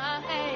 ɛyɛ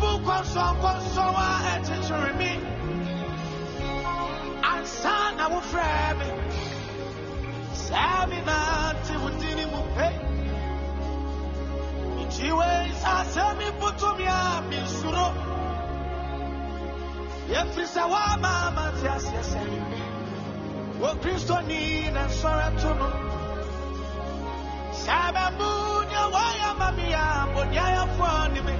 Wabubu kɔnsɔn kɔnsɔn a ɛkyekyere mi. Ansa na wofrɛ mi. Sɛ mi na te wo dini mu pe. Ntiwe sase mi butu mi a mi suro. Yefiri sɛ wama ama te aseɛ sɛ. Wo Kristo ni na nsɔre to no. Sɛ bɛmu nea wɔyɛ ma mi a mbɔ nea yɛfoɔ ni mi. Sababu kwaja tiseya Yetera di Yesu asisami Ah, mama mi tinani to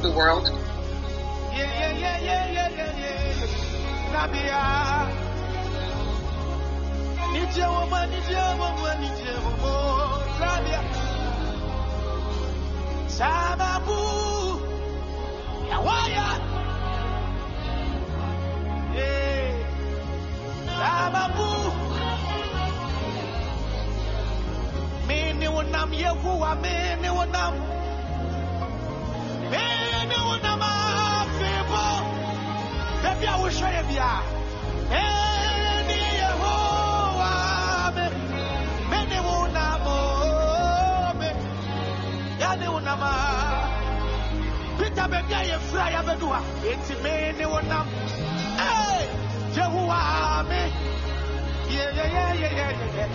the world. Yeah, yeah, yeah, Sababu Yawaya Eh Sababu. Mini wonam Yehuwa Mini wonam Mini wonam Afebo I will you bia Mini peter baabi a yɛfiri a yɛbɛdu a enti me ne wo nam Ei, yehowa me yeyeyeyeyeye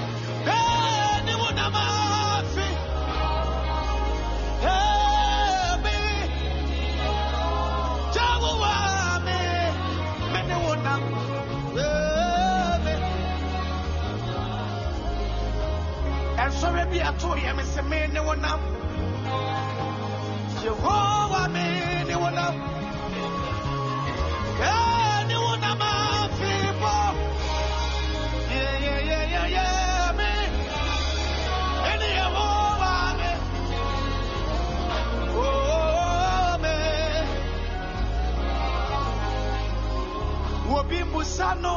me ne wo nam afe Ei, me yehowa me me ne wo nam Ei, me ɛnsɔre bi ato yɛ me sɛ me ni wana Eh ni wana ma fibo Yeah me. Me. Oh me. Musano.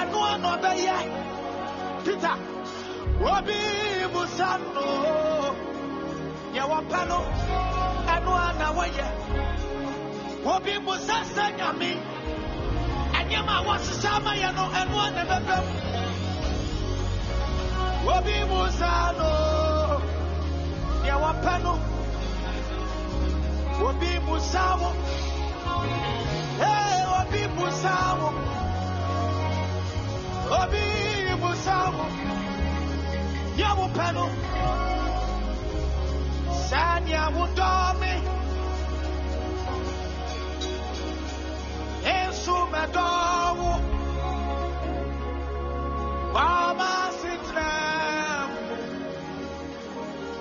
Eno na ɔbɛyɛ peter. Obi busa no yɛ wɔpɛ no ɛno a na wɔyɛ obi busa sɛ nyame ɛnneɛma a wɔhyehyɛ ama yɛ no ɛno a na ɛbɛbɛm obi busa no yɛ wɔpɛ no obi busa wo Hey, obi busa wo obi busa wo yɛ wɔpɛ no saa nea wodɔ me nso mɛdɔ wo wama setenam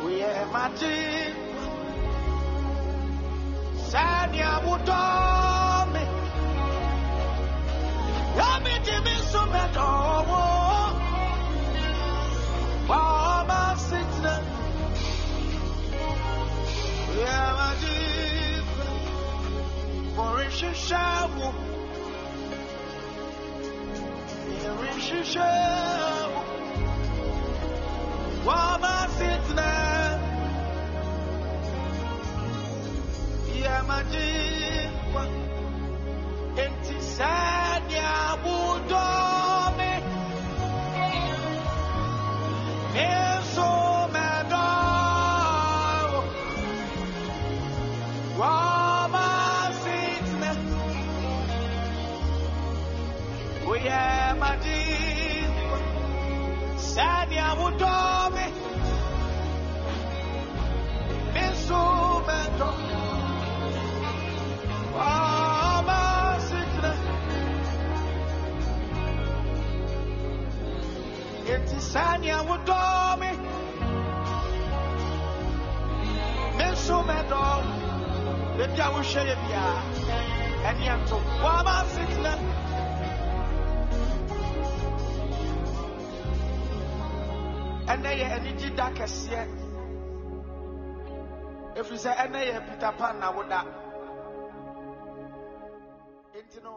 woyɛ magye saa nea wodɔ woyɛ magye Morishasha Morishasha Wama sitna Yamajikwa kɛseɛ ɛfiri sɛ ɛnɛ yɛ peter pan na woda enti no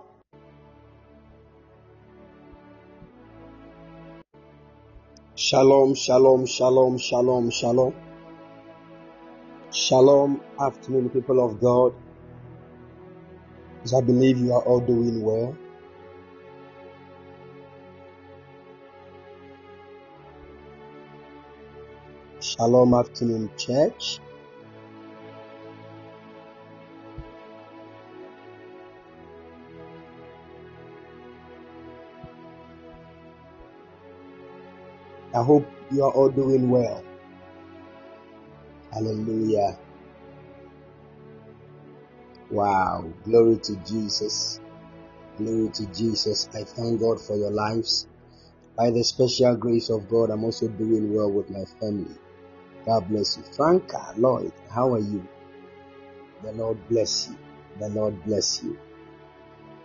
Shalom, shalom, shalom, shalom, shalom. Shalom, afternoon, people of God. As I believe you are all doing well. Shalom, afternoon, church. I hope you are all doing well. Hallelujah. Wow. Glory to Jesus. Glory to Jesus. I thank God for your lives. By the special grace of God, I'm also doing well with my family. God bless you. Franca Lloyd, how are you? The Lord bless you. The Lord bless you.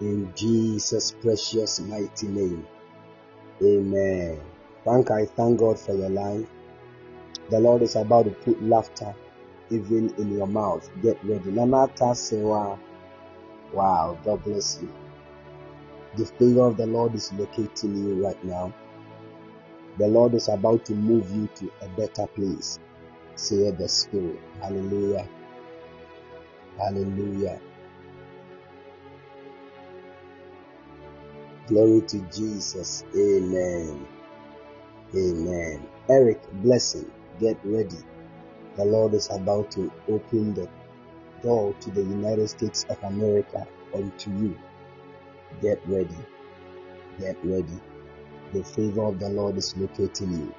In Jesus' precious mighty name. Amen. Franca, I thank God for your life. The Lord is about to put laughter even in your mouth. Get ready. Nanata Sewa. Wow, God bless you. The favor of the Lord is locating you right now. The Lord is about to move you to a better place. Say the Spirit. Hallelujah. Hallelujah. Glory to Jesus. Amen. Amen. Eric, blessing. Get ready. The Lord is about to open the door to the United States of America unto you. Get ready. Get ready. The favor of the Lord is locating you.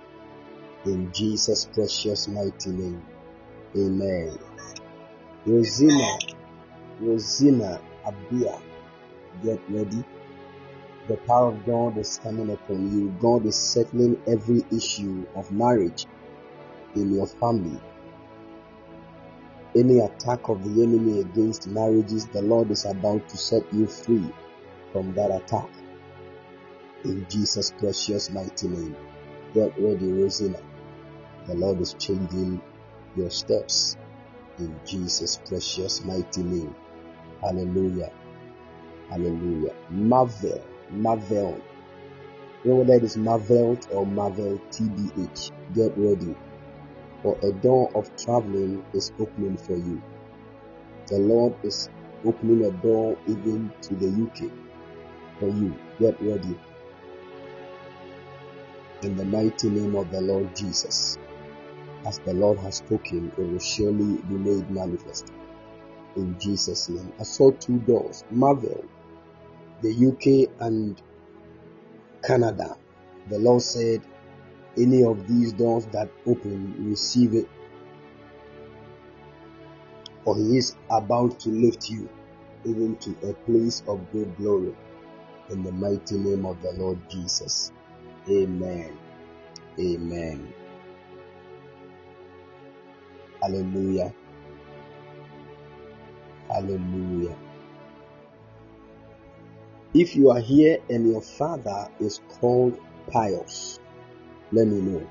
In Jesus' precious mighty name. Amen. Rosina, Rosina Abia, get ready. The power of God is coming upon you. God is settling every issue of marriage in your family. Any attack of the enemy against marriages, the Lord is about to set you free from that attack. In Jesus' precious mighty name. Get ready, Rosina. The Lord is changing your steps. In Jesus' precious mighty name. Hallelujah. Hallelujah. Marvel, Marvel, whether it is Marvel or Marvel TBH, get ready. For a door of traveling is opening for you. The Lord is opening a door even to the UK for you. Get ready. In the mighty name of the Lord Jesus. As the Lord has spoken, it will surely be made manifest. In Jesus' name. I saw two doors. Marvel, the UK and Canada. The Lord said, any of these doors that open, receive it. For He is about to lift you even to a place of great glory. In the mighty name of the Lord Jesus. Amen. Amen. Hallelujah. Hallelujah. If you are here and your father is called Pious, let me know.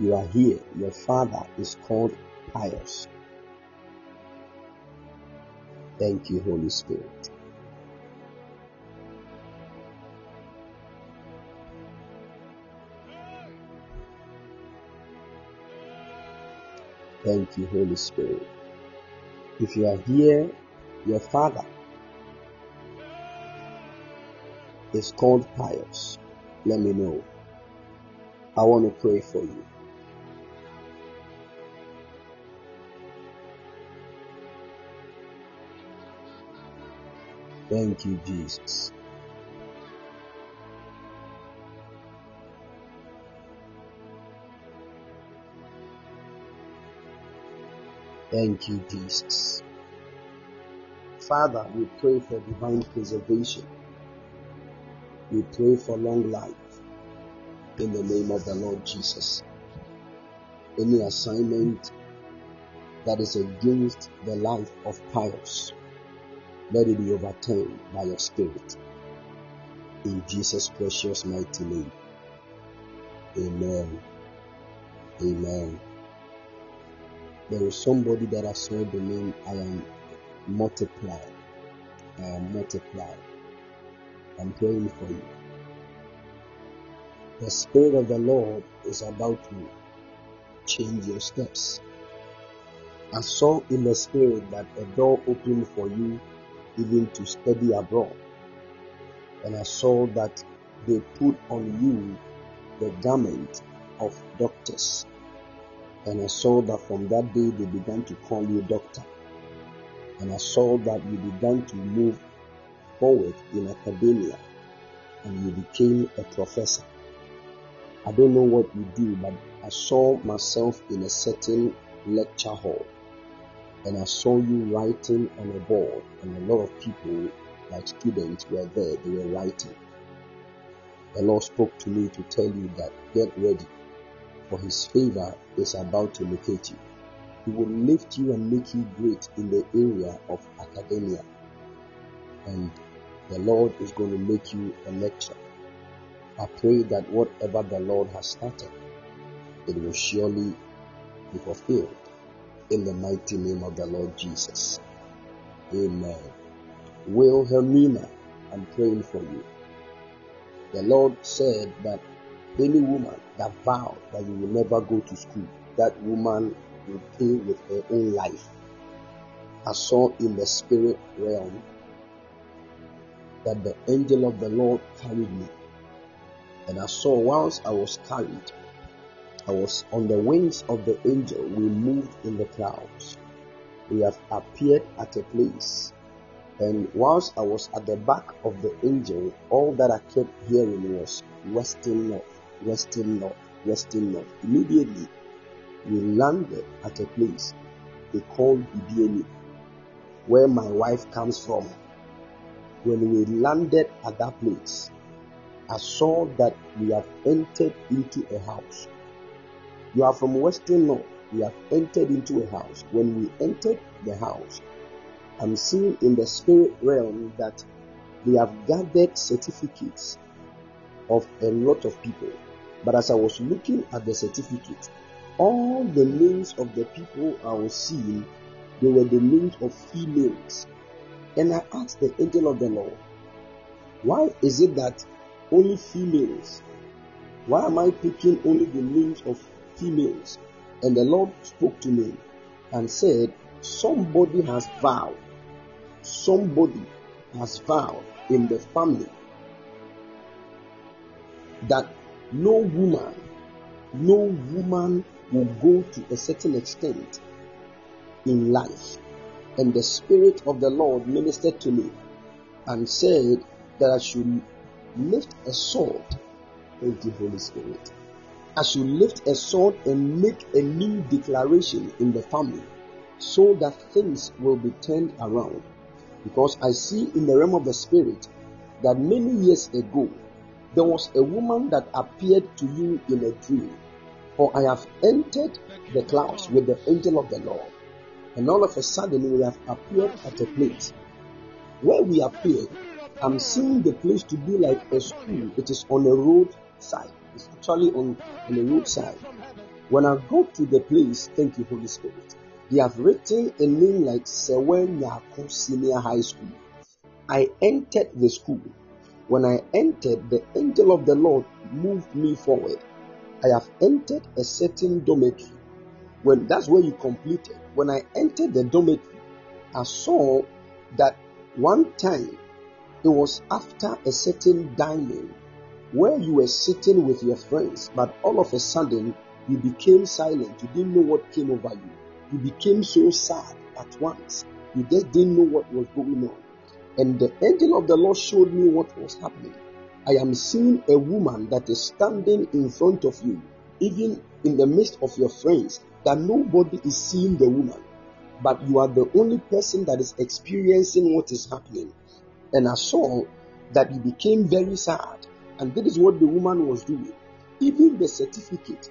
You are here, your father is called Pious. Thank you, Holy Spirit. Thank you, Holy Spirit. If you are here, your father is called Pious. Let me know. I want to pray for you. Thank you, Jesus. Thank you, Jesus. Father, we pray for divine preservation. We pray for long life in the name of the Lord Jesus. Any assignment that is against the life of pious, let it be overturned by your spirit. In Jesus' precious mighty name. Amen. Amen. There is somebody that I saw the name I am multiplied. I am multiplied. I'm praying for you. The Spirit of the Lord is about to change your steps. I saw in the Spirit that a door opened for you even to study abroad. And I saw that they put on you the garment of doctors. And I saw that from that day they began to call you doctor. And I saw that you began to move forward in academia and you became a professor. I don't know what you do, but I saw myself in a certain lecture hall and I saw you writing on a board, and a lot of people, like students, were there, they were writing. The Lord spoke to me to tell you that get ready, for His favor is about to locate you. He will lift you and make you great in the area of academia, and the Lord is going to make you a lecturer. I pray that whatever the Lord has started, it will surely be fulfilled in the mighty name of the Lord Jesus. Amen. Wilhelmina, I'm praying for you. The Lord said that any woman that vowed that you will never go to school, that woman will pay with her own life. I saw in the spirit realm that the angel of the Lord carried me. And I saw whilst I was carried, I was on the wings of the angel. We moved in the clouds. We have appeared at a place. And whilst I was at the back of the angel, all that I kept hearing was western north, western north, western north. Immediately, we landed at a place they called Ibieni, where my wife comes from. When we landed at that place, I saw that we have entered into a house. You are from Western North. We have entered into a house. When we entered the house, I'm seeing in the spirit realm that they have gathered certificates of a lot of people. But as I was looking at the certificate, all the names of the people I was seeing, they were the names of females. And I asked the angel of the Lord, why is it that only females Why am I picking only the names of females? And the Lord spoke to me and said, Somebody has vowed, somebody has vowed in the family that no woman, no woman will go to a certain extent in life. And the Spirit of the Lord ministered to me and said that I should lift a sword. Thank you, Holy Spirit. I should lift a sword and make a new declaration in the family so that things will be turned around. Because I see in the realm of the Spirit that many years ago there was a woman that appeared to you in a dream. For I have entered the clouds with the angel of the Lord, and all of a sudden we have appeared at a place. Where we appeared, I'm seeing the place to be like a school. It is on a road side. It's actually on, on the roadside. When I go to the place, thank you, Holy Spirit, they have written a name like Sewen Yako Senior High School. I entered the school. When I entered, the angel of the Lord moved me forward. I have entered a certain dormitory. When that's where you completed. When I entered the dormitory, I saw that one time it was after a certain dining where you were sitting with your friends, but all of a sudden you became silent. You didn't know what came over you. You became so sad at once. You just didn't know what was going on. And the angel of the Lord showed me what was happening. I am seeing a woman that is standing in front of you, even in the midst of your friends, that nobody is seeing the woman, but you are the only person that is experiencing what is happening. And I saw that you became very sad, and that is what the woman was doing. Even the certificate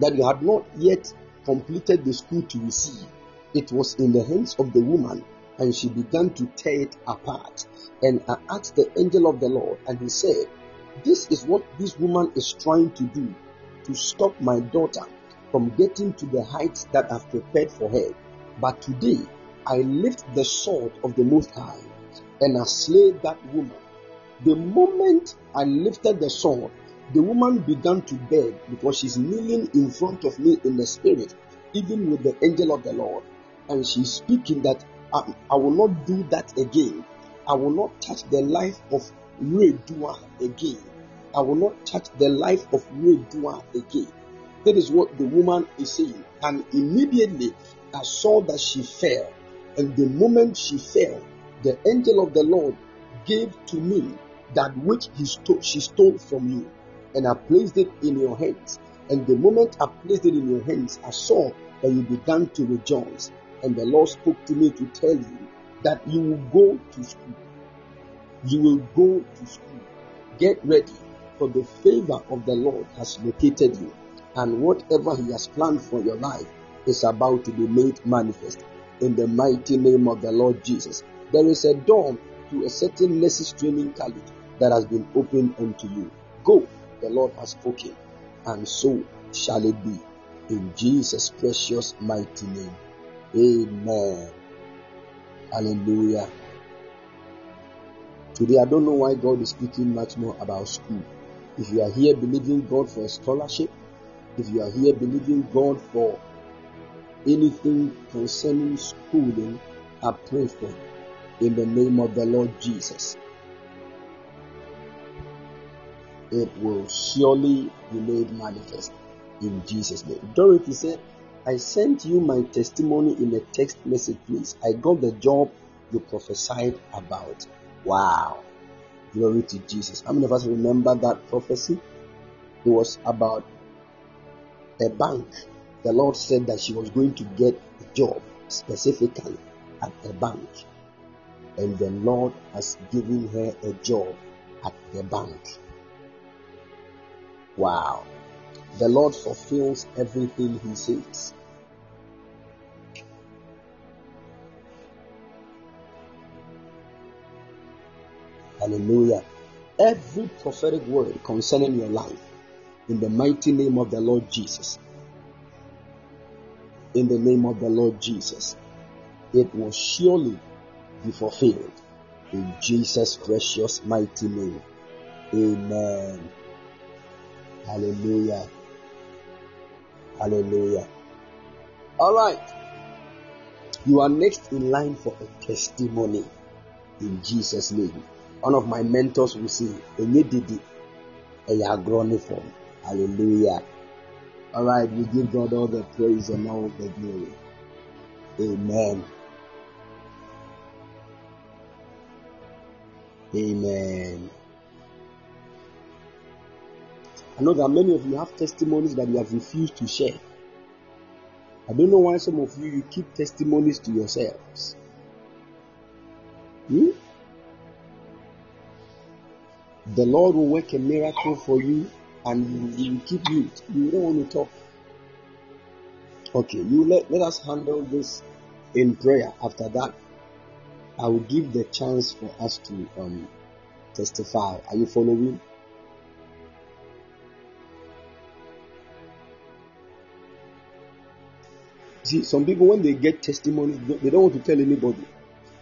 that you had not yet completed the school to receive, it was in the hands of the woman and she began to tear it apart. And I asked the angel of the Lord, and he said, This is what this woman is trying to do to stop my daughter from getting to the heights that I've prepared for her. But today I lift the sword of the Most High and I slay that woman. The moment I lifted the sword, the woman began to beg because she's kneeling in front of me in the spirit, even with the angel of the Lord. And she's speaking that I, I will not do that again. I will not touch the life of Ray Dua again. I will not touch the life of Ray Dua again. That is what the woman is saying. And immediately I saw that she fell. And the moment she fell, the angel of the Lord gave to me that which he stole, she stole from you. And I placed it in your hands. And the moment I placed it in your hands, I saw that you began to rejoice. And the Lord spoke to me to tell you that you will go to school. You will go to school. Get ready, for the favor of the Lord has located you, and whatever He has planned for your life is about to be made manifest. In the mighty name of the Lord Jesus, there is a door to a certain nurses training college that has been opened unto you. Go, the Lord has spoken, and so shall it be. In Jesus' precious mighty name. Amen. Hallelujah. Today, I don't know why God is speaking much more about school. If you are here believing God for a scholarship, if you are here believing God for anything concerning schooling, I pray for you in the name of the Lord Jesus. It will surely be made manifest in Jesus' name. Dorothy said, I sent you my testimony in a text message, please. I got the job you prophesied about. Wow. Glory to Jesus. How many of us remember that prophecy? It was about a bank. The Lord said that she was going to get a job specifically at a bank. And the Lord has given her a job at the bank. Wow. The Lord fulfills everything He says. Hallelujah. Every prophetic word concerning your life, in the mighty name of the Lord Jesus, in the name of the Lord Jesus, it will surely be fulfilled. In Jesus' precious mighty name. Amen. Hallelujah. Hallelujah. All right. You are next in line for a testimony in Jesus' name. One of my mentors will say, Enye didi, eya agroni form. Hallelujah. All right, we give God all the praise and all the glory. Amen. Amen. I know that many of you have testimonies that you have refused to share. I don't know why some of you you keep testimonies to yourselves. Hmm? The Lord will work a miracle for you and you will keep you. You don't want to talk. Okay, you let, let us handle this in prayer. After that, I will give the chance for us to um, testify. Are you following? See, some people when they get testimonies, they don't want to tell anybody.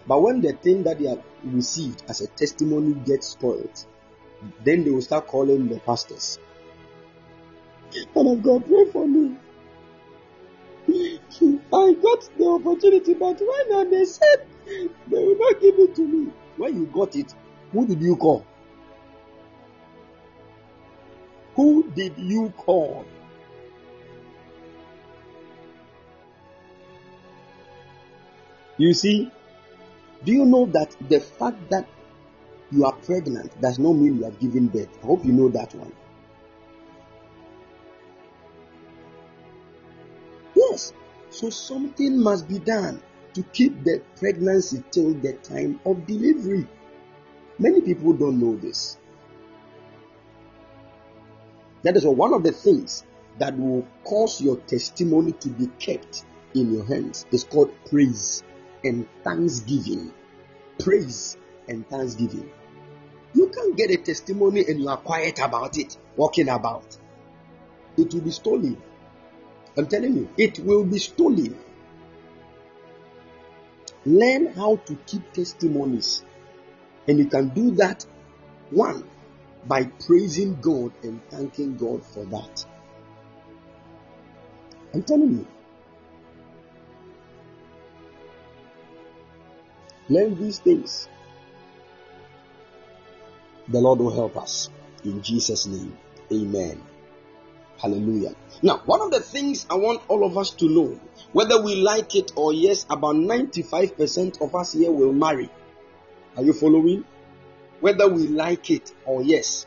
But when the thing that they have received as a testimony gets spoiled, then they will start calling the pastors. And of God, pray for me. I got the opportunity, but when they said they will not give it to me, when you got it, who did you call? Who did you call? You see, do you know that the fact that you are pregnant does not mean you have given birth? I hope you know that one. Yes, so something must be done to keep the pregnancy till the time of delivery. Many people don't know this. That is one of the things that will cause your testimony to be kept in your hands. It's called praise and thanksgiving. Praise and thanksgiving. You can't get a testimony and you are quiet about it, walking about. It will be stolen. I'm telling you, it will be stolen. Learn how to keep testimonies. And you can do that, one, by praising God and thanking God for that. I'm telling you. Learn these things. The Lord will help us. In Jesus' name. Amen. Hallelujah. Now, one of the things I want all of us to know, whether we like it or yes, about 95% of us here will marry. Are you following? Whether we like it or yes,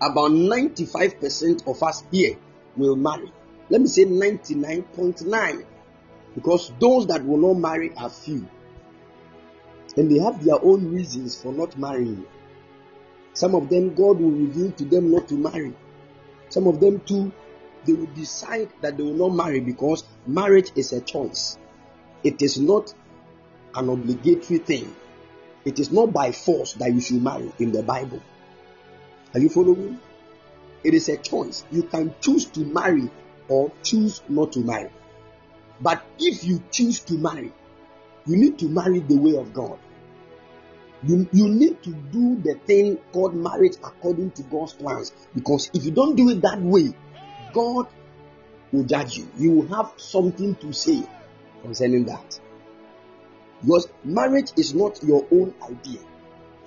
about 95% of us here will marry. Let me say 99.9 because those that will not marry are few. And they have their own reasons for not marrying. Some of them, God will reveal to them not to marry. Some of them, too, they will decide that they will not marry because marriage is a choice. It is not an obligatory thing. It is not by force that you should marry in the Bible. Are you following? It is a choice. You can choose to marry or choose not to marry. But if you choose to marry, you need to marry the way of God. You, you need to do the thing called marriage according to God's plans. Because if you don't do it that way, God will judge you. You will have something to say concerning that. Because marriage is not your own idea,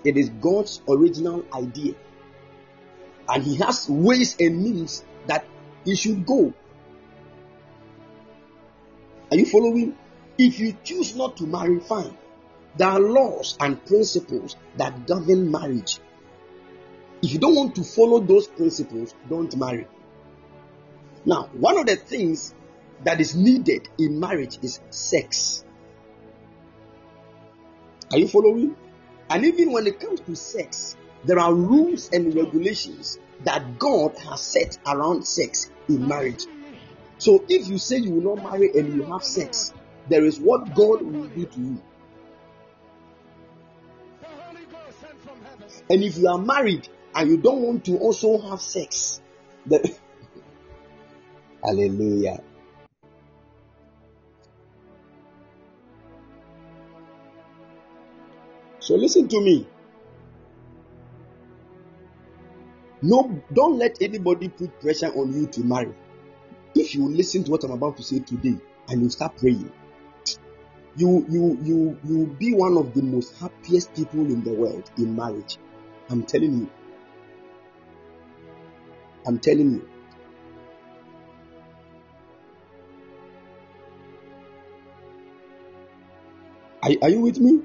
it is God's original idea. And He has ways and means that He should go. Are you following? If you choose not to marry, fine. There are laws and principles that govern marriage. If you don't want to follow those principles, don't marry. Now, one of the things that is needed in marriage is sex. Are you following? And even when it comes to sex, there are rules and regulations that God has set around sex in marriage. So if you say you will not marry and you have sex, there is what God will do to you. And if you are married and you don't want to also have sex, then hallelujah. So listen to me. No, don't let anybody put pressure on you to marry. If you listen to what I'm about to say today and you start praying, you you you you will be one of the most happiest people in the world in marriage. I'm telling you. I'm telling you. Are, are you with me?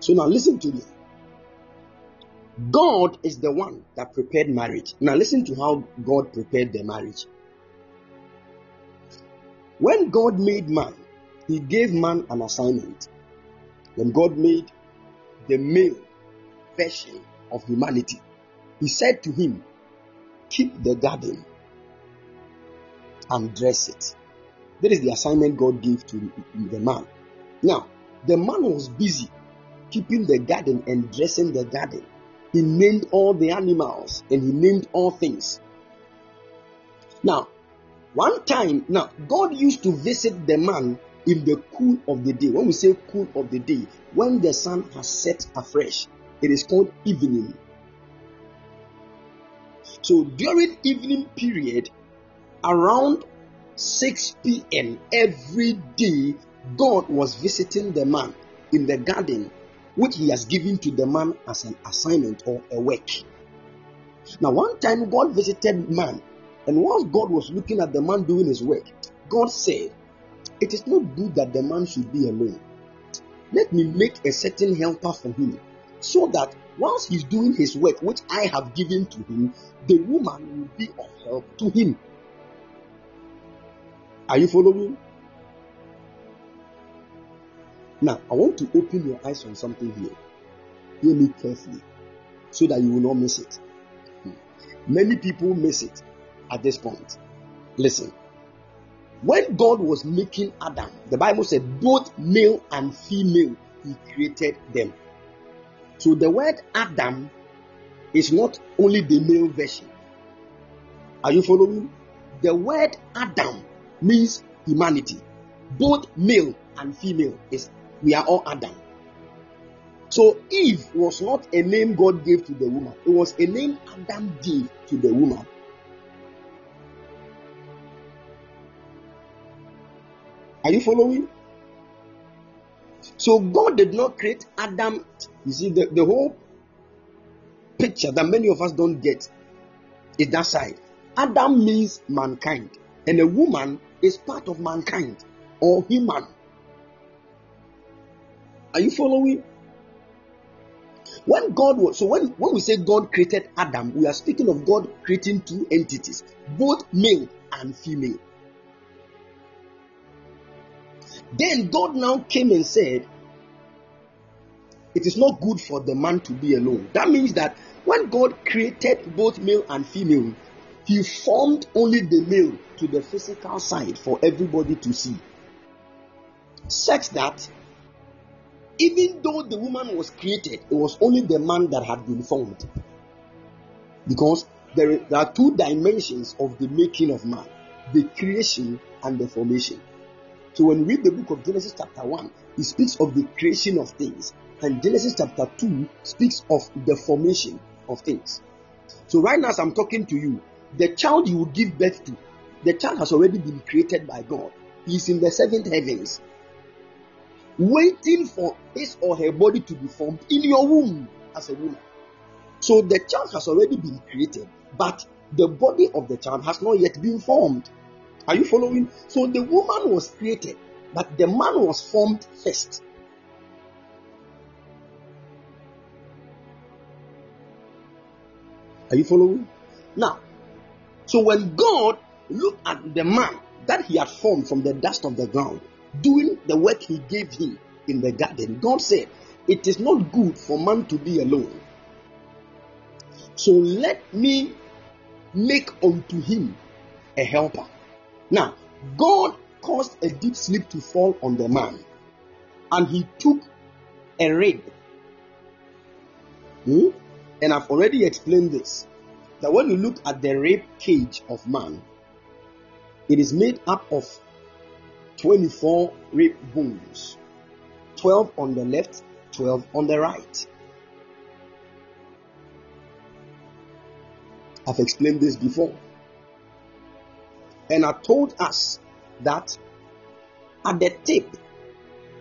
So now listen to me. God is the one that prepared marriage. Now listen to how God prepared the marriage. When God made man, he gave man an assignment. When God made the male version of humanity, he said to him, Keep the garden and dress it. That is the assignment God gave to the man. Now, the man was busy keeping the garden and dressing the garden. He named all the animals and he named all things. Now, one time, now, God used to visit the man in the cool of the day. When we say cool of the day, when the sun has set afresh, it is called evening. So during evening period, around 6 p.m. every day, God was visiting the man in the garden, which he has given to the man as an assignment or a work. Now, one time God visited man, and while God was looking at the man doing his work, God said, It is not good that the man should be alone. Let me make a certain helper for him, so that whilst he's doing his work, which I have given to him, the woman will be of help to him. Are you following? Now, I want to open your eyes on something here. Hear me carefully so that you will not miss it. Hmm. Many people miss it at this point. Listen. When God was making Adam, the Bible said both male and female, He created them. So the word Adam is not only the male version. Are you following? The word Adam means humanity. Both male and female is we are all Adam. So Eve was not a name God gave to the woman, it was a name Adam gave to the woman. Are you following? So God did not create Adam. You see, the, the whole picture that many of us don't get is that side. Adam means mankind, and a woman is part of mankind or human. Are you following? When God was so when, when we say God created Adam, we are speaking of God creating two entities, both male and female. Then God now came and said, It is not good for the man to be alone. That means that when God created both male and female, He formed only the male to the physical side for everybody to see. Such that even though the woman was created, it was only the man that had been formed. Because there, there are two dimensions of the making of man the creation and the formation. So when we read the book of Genesis chapter 1, it speaks of the creation of things. And Genesis chapter 2 speaks of the formation of things. So right now as I'm talking to you, the child you will give birth to, the child has already been created by God. He is in the seventh heavens, waiting for his or her body to be formed in your womb as a woman. So the child has already been created, but the body of the child has not yet been formed. Are you following? So the woman was created, but the man was formed first. Are you following? Now, so when God looked at the man that he had formed from the dust of the ground, doing the work he gave him in the garden, God said, It is not good for man to be alone. So let me make unto him a helper. Now, God caused a deep sleep to fall on the man, and he took a rib. Hmm? And I've already explained this that when you look at the rib cage of man, it is made up of 24 rib bones 12 on the left, 12 on the right. I've explained this before. And I told us that at the tip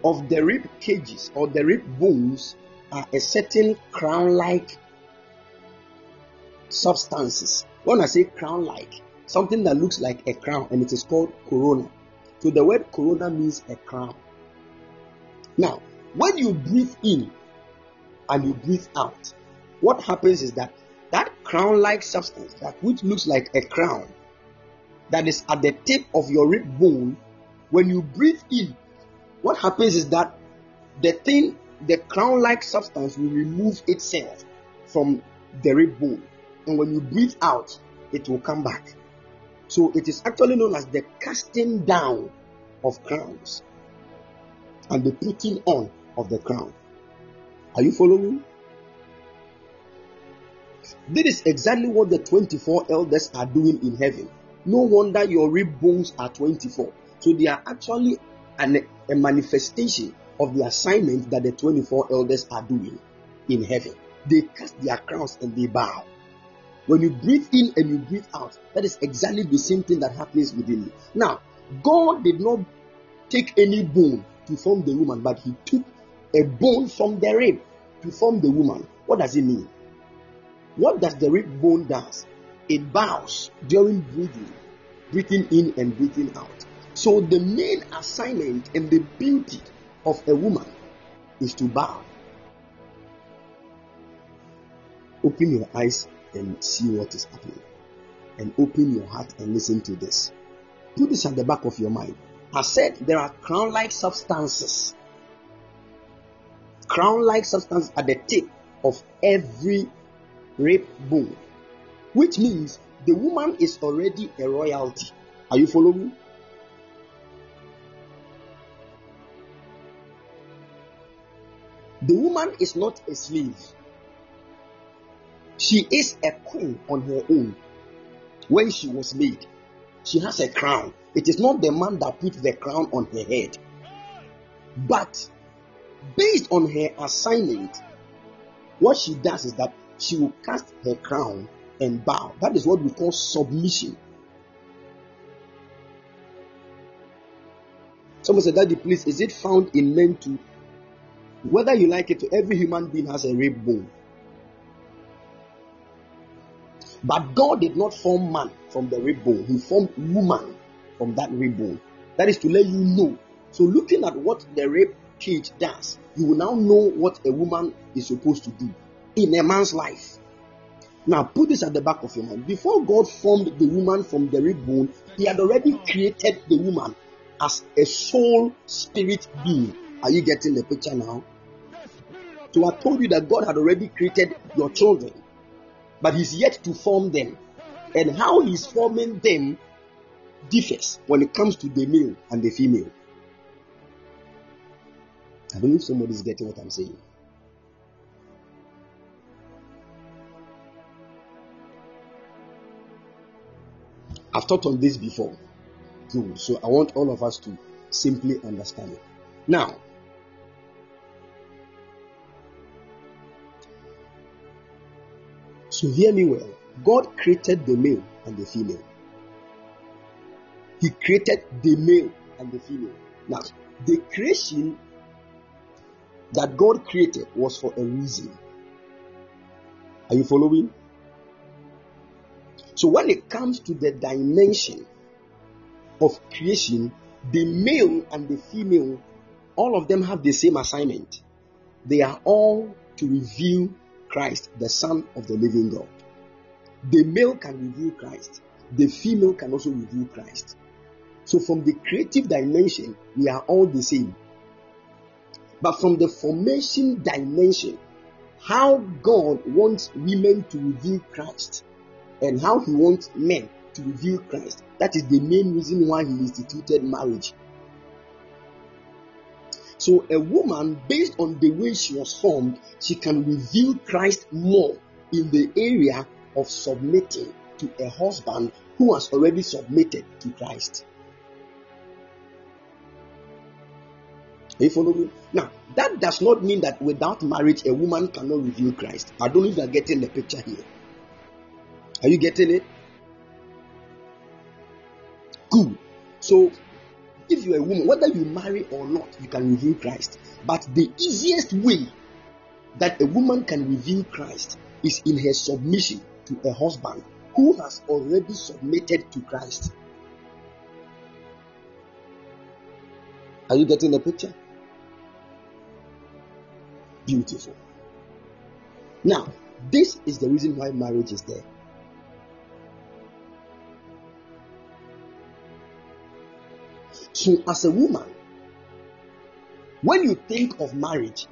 of the rib cages or the rib bones are a certain crown like substances. When I say crown like, something that looks like a crown and it is called corona. So the word corona means a crown. Now, when you breathe in and you breathe out, what happens is that that crown like substance, that which looks like a crown, that is at the tip of your rib bone, when you breathe in, what happens is that the thing, the crown like substance will remove itself from the rib bone. And when you breathe out, it will come back. So it is actually known as the casting down of crowns and the putting on of the crown. Are you following? This is exactly what the 24 elders are doing in heaven. No wonder your rib bones are 24. So they are actually an, a manifestation of the assignment that the 24 elders are doing in heaven. They cast their crowns and they bow. When you breathe in and you breathe out, that is exactly the same thing that happens within you. Now, God did not take any bone to form the woman, but He took a bone from the rib to form the woman. What does it mean? What does the rib bone does? It bows during breathing, breathing in and breathing out. So the main assignment and the beauty of a woman is to bow. Open your eyes and see what is happening. And open your heart and listen to this. Put this at the back of your mind. I said there are crown like substances. Crown like substance at the tip of every rib bone, which means the woman is already a royalty. Are you following? The woman is not a slave. She is a queen on her own. When she was made, she has a crown. It is not the man that put the crown on her head. But based on her assignment, what she does is that she will cast her crown and bow. That is what we call submission. Someone said, Daddy, please, is it found in men too? Whether you like it, every human being has a rib bone. But God did not form man from the rib bone, He formed woman from that rib bone. That is to let you know. So, looking at what the rib cage does, you will now know what a woman is supposed to do in a man's life. Now, put this at the back of your mind. Before God formed the woman from the rib bone, He had already created the woman as a soul spirit being. Are you getting the picture now? So, I told you that God had already created your children but he's yet to form them. And how he's forming them differs when it comes to the male and the female. I if somebody's getting what I'm saying. I've taught on this before. Good. So I want all of us to simply understand it. Now, So hear me well. God created the male and the female. He created the male and the female. Now, the creation that God created was for a reason. Are you following? So when it comes to the dimension of creation, the male and the female, all of them have the same assignment. They are all to reveal Christ, the Son of the living God. The male can reveal Christ, the female can also reveal Christ. So, from the creative dimension, we are all the same. But from the formation dimension, how God wants women to reveal Christ and how He wants men to reveal Christ, that is the main reason why He instituted marriage. So, a woman, based on the way she was formed, she can reveal Christ more in the area of submitting to a husband who has already submitted to Christ. Are you following? Now, that does not mean that without marriage, a woman cannot reveal Christ. I don't know if you are getting the picture here. Are you getting it? Good. So, if you're a woman, whether you marry or not, you can reveal Christ. But the easiest way that a woman can reveal Christ is in her submission to a husband who has already submitted to Christ. Are you getting the picture? Beautiful. Now, this is the reason why marriage is there. So, as a woman, when you think of marriage,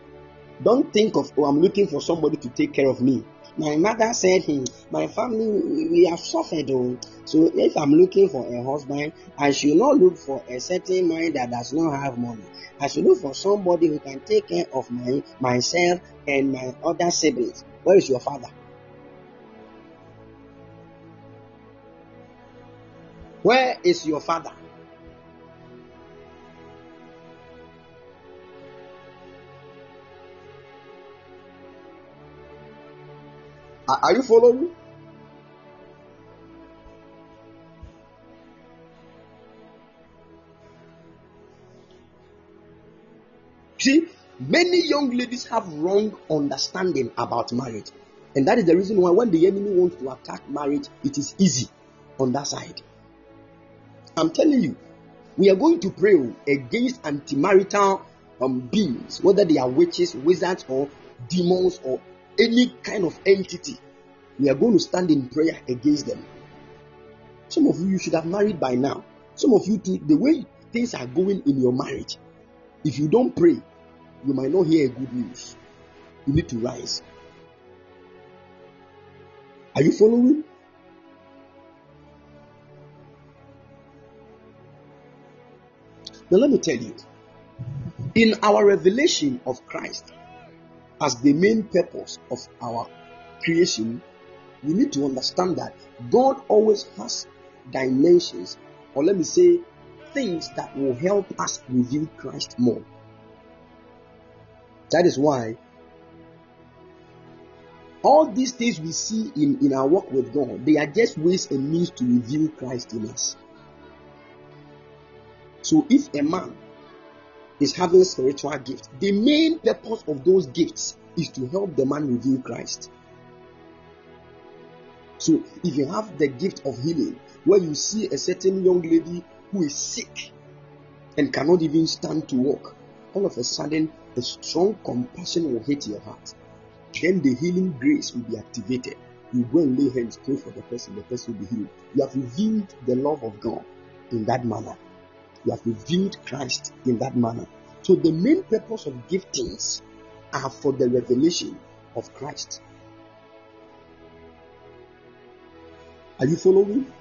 don't think of, oh, I'm looking for somebody to take care of me. My mother said, hmm, My family, we have suffered. Oh. So, if I'm looking for a husband, I should not look for a certain man that does not have money. I should look for somebody who can take care of my myself and my other siblings. Where is your father? Where is your father? Are you following? See, many young ladies have wrong understanding about marriage. And that is the reason why when the enemy wants to attack marriage, it is easy on that side. I'm telling you, we are going to pray against anti-marital um, beings, whether they are witches, wizards, or demons, or any kind of entity. We are going to stand in prayer against them. Some of you, you should have married by now. Some of you, too, the way things are going in your marriage, if you don't pray, you might not hear good news. You need to rise. Are you following? Now, let me tell you in our revelation of Christ as the main purpose of our creation, we need to understand that God always has dimensions, or let me say, things that will help us reveal Christ more. That is why all these things we see in, in our work with God, they are just ways and means to reveal Christ in us. So if a man is having spiritual gifts, the main purpose of those gifts is to help the man reveal Christ. So if you have the gift of healing, where you see a certain young lady who is sick and cannot even stand to walk, all of a sudden a strong compassion will hit your heart. Then the healing grace will be activated. You go and lay hands, pray for the person, the person will be healed. You have revealed the love of God in that manner. You have revealed Christ in that manner. So the main purpose of giftings are for the revelation of Christ. Are you following?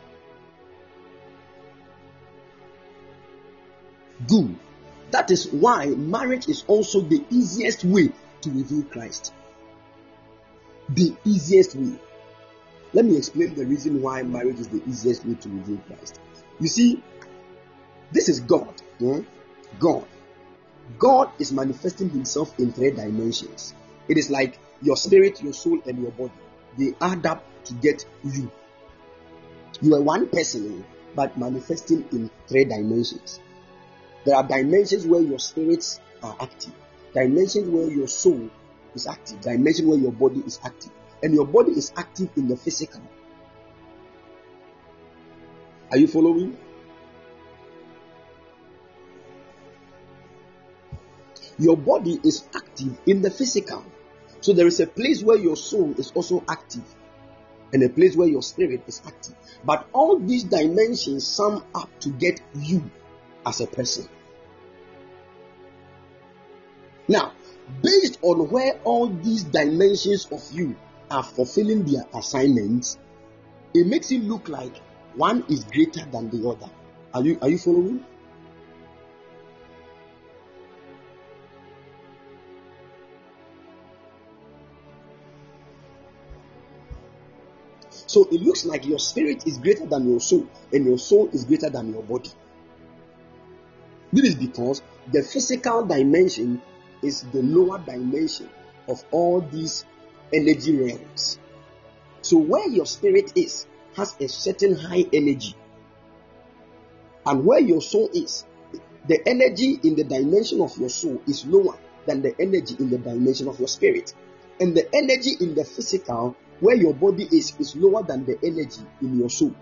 Good. That is why marriage is also the easiest way to reveal Christ. The easiest way. Let me explain the reason why marriage is the easiest way to reveal Christ. You see, this is God. Hmm? God. God is manifesting Himself in three dimensions. It is like your spirit, your soul, and your body. They add up to get you. You are one person, but manifesting in three dimensions. There are dimensions where your spirits are active, dimensions where your soul is active, dimension where your body is active, and your body is active in the physical. Are you following? Your body is active in the physical. So there is a place where your soul is also active and a place where your spirit is active. But all these dimensions sum up to get you as a person. Now, based on where all these dimensions of you are fulfilling their assignments, it makes it look like one is greater than the other. Are you are you following? So it looks like your spirit is greater than your soul, and your soul is greater than your body. This is because the physical dimension is the lower dimension of all these energy realms. So, where your spirit is has a certain high energy, and where your soul is, the energy in the dimension of your soul is lower than the energy in the dimension of your spirit. And the energy in the physical, where your body is, is lower than the energy in your soul.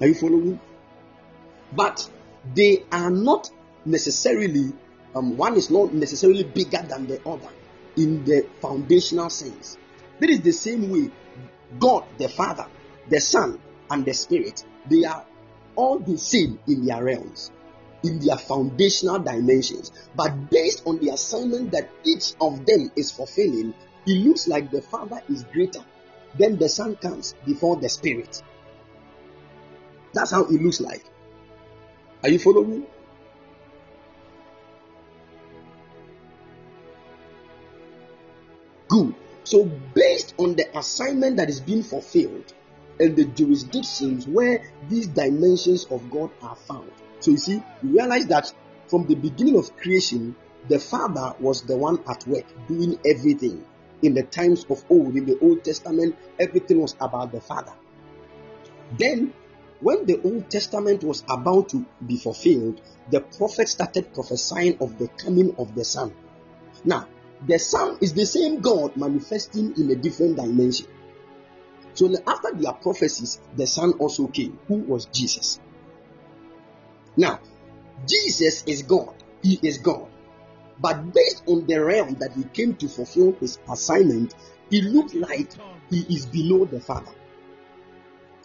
Are you following? But they are not necessarily, um, one is not necessarily bigger than the other in the foundational sense. That is the same way God, the Father, the Son, and the Spirit, they are all the same in their realms, in their foundational dimensions. But based on the assignment that each of them is fulfilling, it looks like the Father is greater. Then the Son comes before the Spirit. That's how it looks like. Are you following? me? Good. So, based on the assignment that is being fulfilled and the jurisdictions where these dimensions of God are found. So, you see, you realize that from the beginning of creation, the Father was the one at work doing everything. In the times of old, in the Old Testament, everything was about the Father. Then, when the Old Testament was about to be fulfilled, the prophet started prophesying of the coming of the Son. Now, the Son is the same God manifesting in a different dimension. So after their prophecies, the Son also came, who was Jesus. Now, Jesus is God. He is God. But based on the realm that he came to fulfill his assignment, he looked like he is below the Father.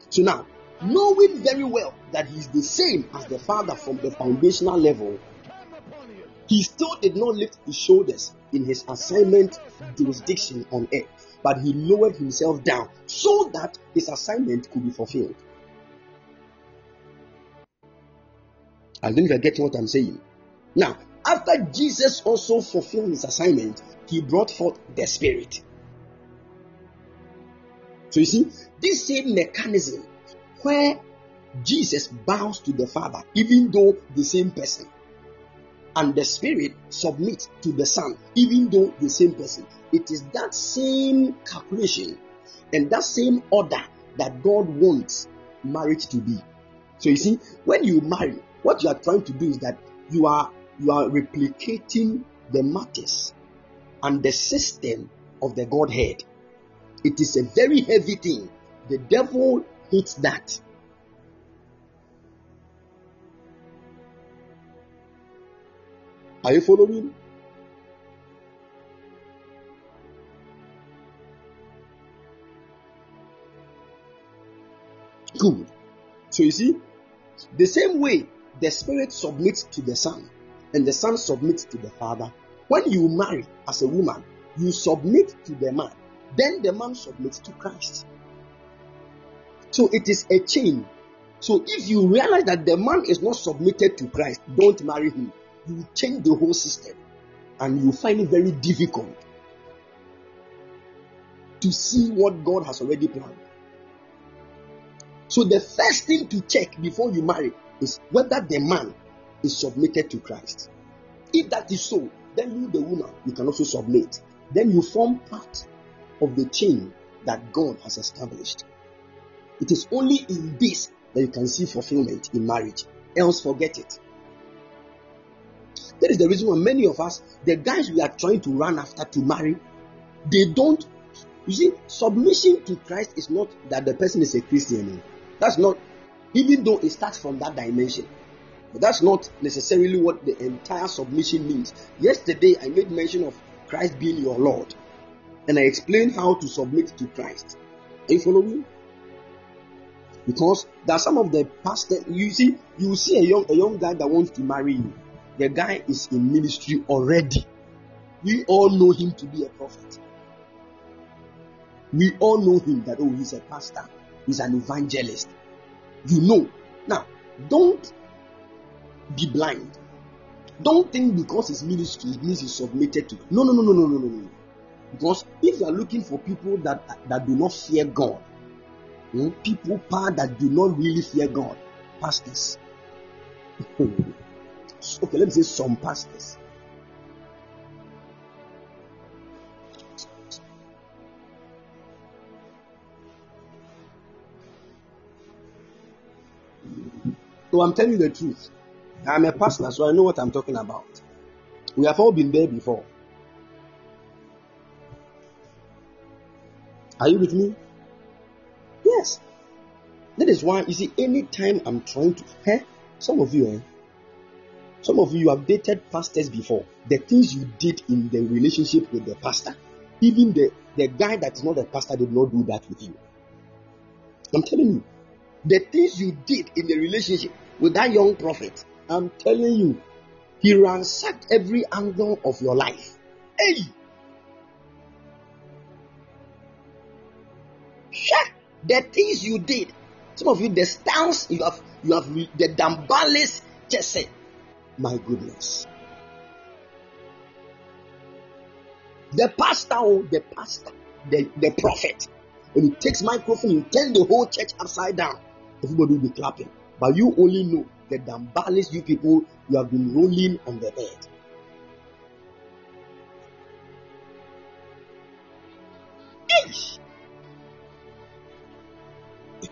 So now, knowing very well that he is the same as the Father from the foundational level, he still did not lift his shoulders in his assignment jurisdiction on earth, but he lowered himself down so that his assignment could be fulfilled. I think you're getting what I'm saying. Now, after Jesus also fulfilled his assignment, he brought forth the Spirit. So you see, this same mechanism where Jesus bows to the Father, even though the same person and the spirit submits to the son, even though the same person. It is that same calculation and that same order that God wants marriage to be. So you see, when you marry, what you are trying to do is that you are you are replicating the matters and the system of the Godhead. It is a very heavy thing. The devil hates that. Are you following? Good. So you see, the same way the Spirit submits to the Son and the Son submits to the Father, when you marry as a woman, you submit to the man, then the man submits to Christ. So it is a chain. So if you realize that the man is not submitted to Christ, don't marry him you change the whole system and you find it very difficult to see what God has already planned. So, the first thing to check before you marry is whether the man is submitted to Christ. If that is so, then you, the woman, you can also submit. Then you form part of the chain that God has established. It is only in this that you can see fulfillment in marriage. Else, forget it. That is the reason why many of us, the guys we are trying to run after to marry, they don't. You see, submission to Christ is not that the person is a Christian. That's not, even though it starts from that dimension. But that's not necessarily what the entire submission means. Yesterday, I made mention of Christ being your Lord, and I explained how to submit to Christ. Are you following? Because there are some of the pastors, you see, you see a young a young guy that wants to marry you the guy is in ministry already. We all know him to be a prophet. We all know him that, oh, he's a pastor, he's an evangelist. You know. Now, don't be blind. Don't think because his ministry means he's submitted to. No, no, no, no, no, no, no, no. Because if you are looking for people that that do not fear God, hmm, people that do not really fear God, pastors. okay, let me say some pastors. So I'm telling you the truth. I'm a pastor, so I know what I'm talking about. We have all been there before. Are you with me? Yes. That is why you see, anytime I'm trying to, eh, some of you, eh, some of you have dated pastors before. The things you did in the relationship with the pastor, even the, the guy that is not a pastor did not do that with you. I'm telling you, the things you did in the relationship with that young prophet, I'm telling you, he ransacked every angle of your life. Hey! Sure. The things you did. Some of you, the stance you have, you have the Dambales just said, my goodness. The pastor, oh, the pastor, the, the prophet, when he takes microphone, he turn the whole church upside down. Everybody will be clapping. But you only know the Dambales, you people, you have been rolling on the bed.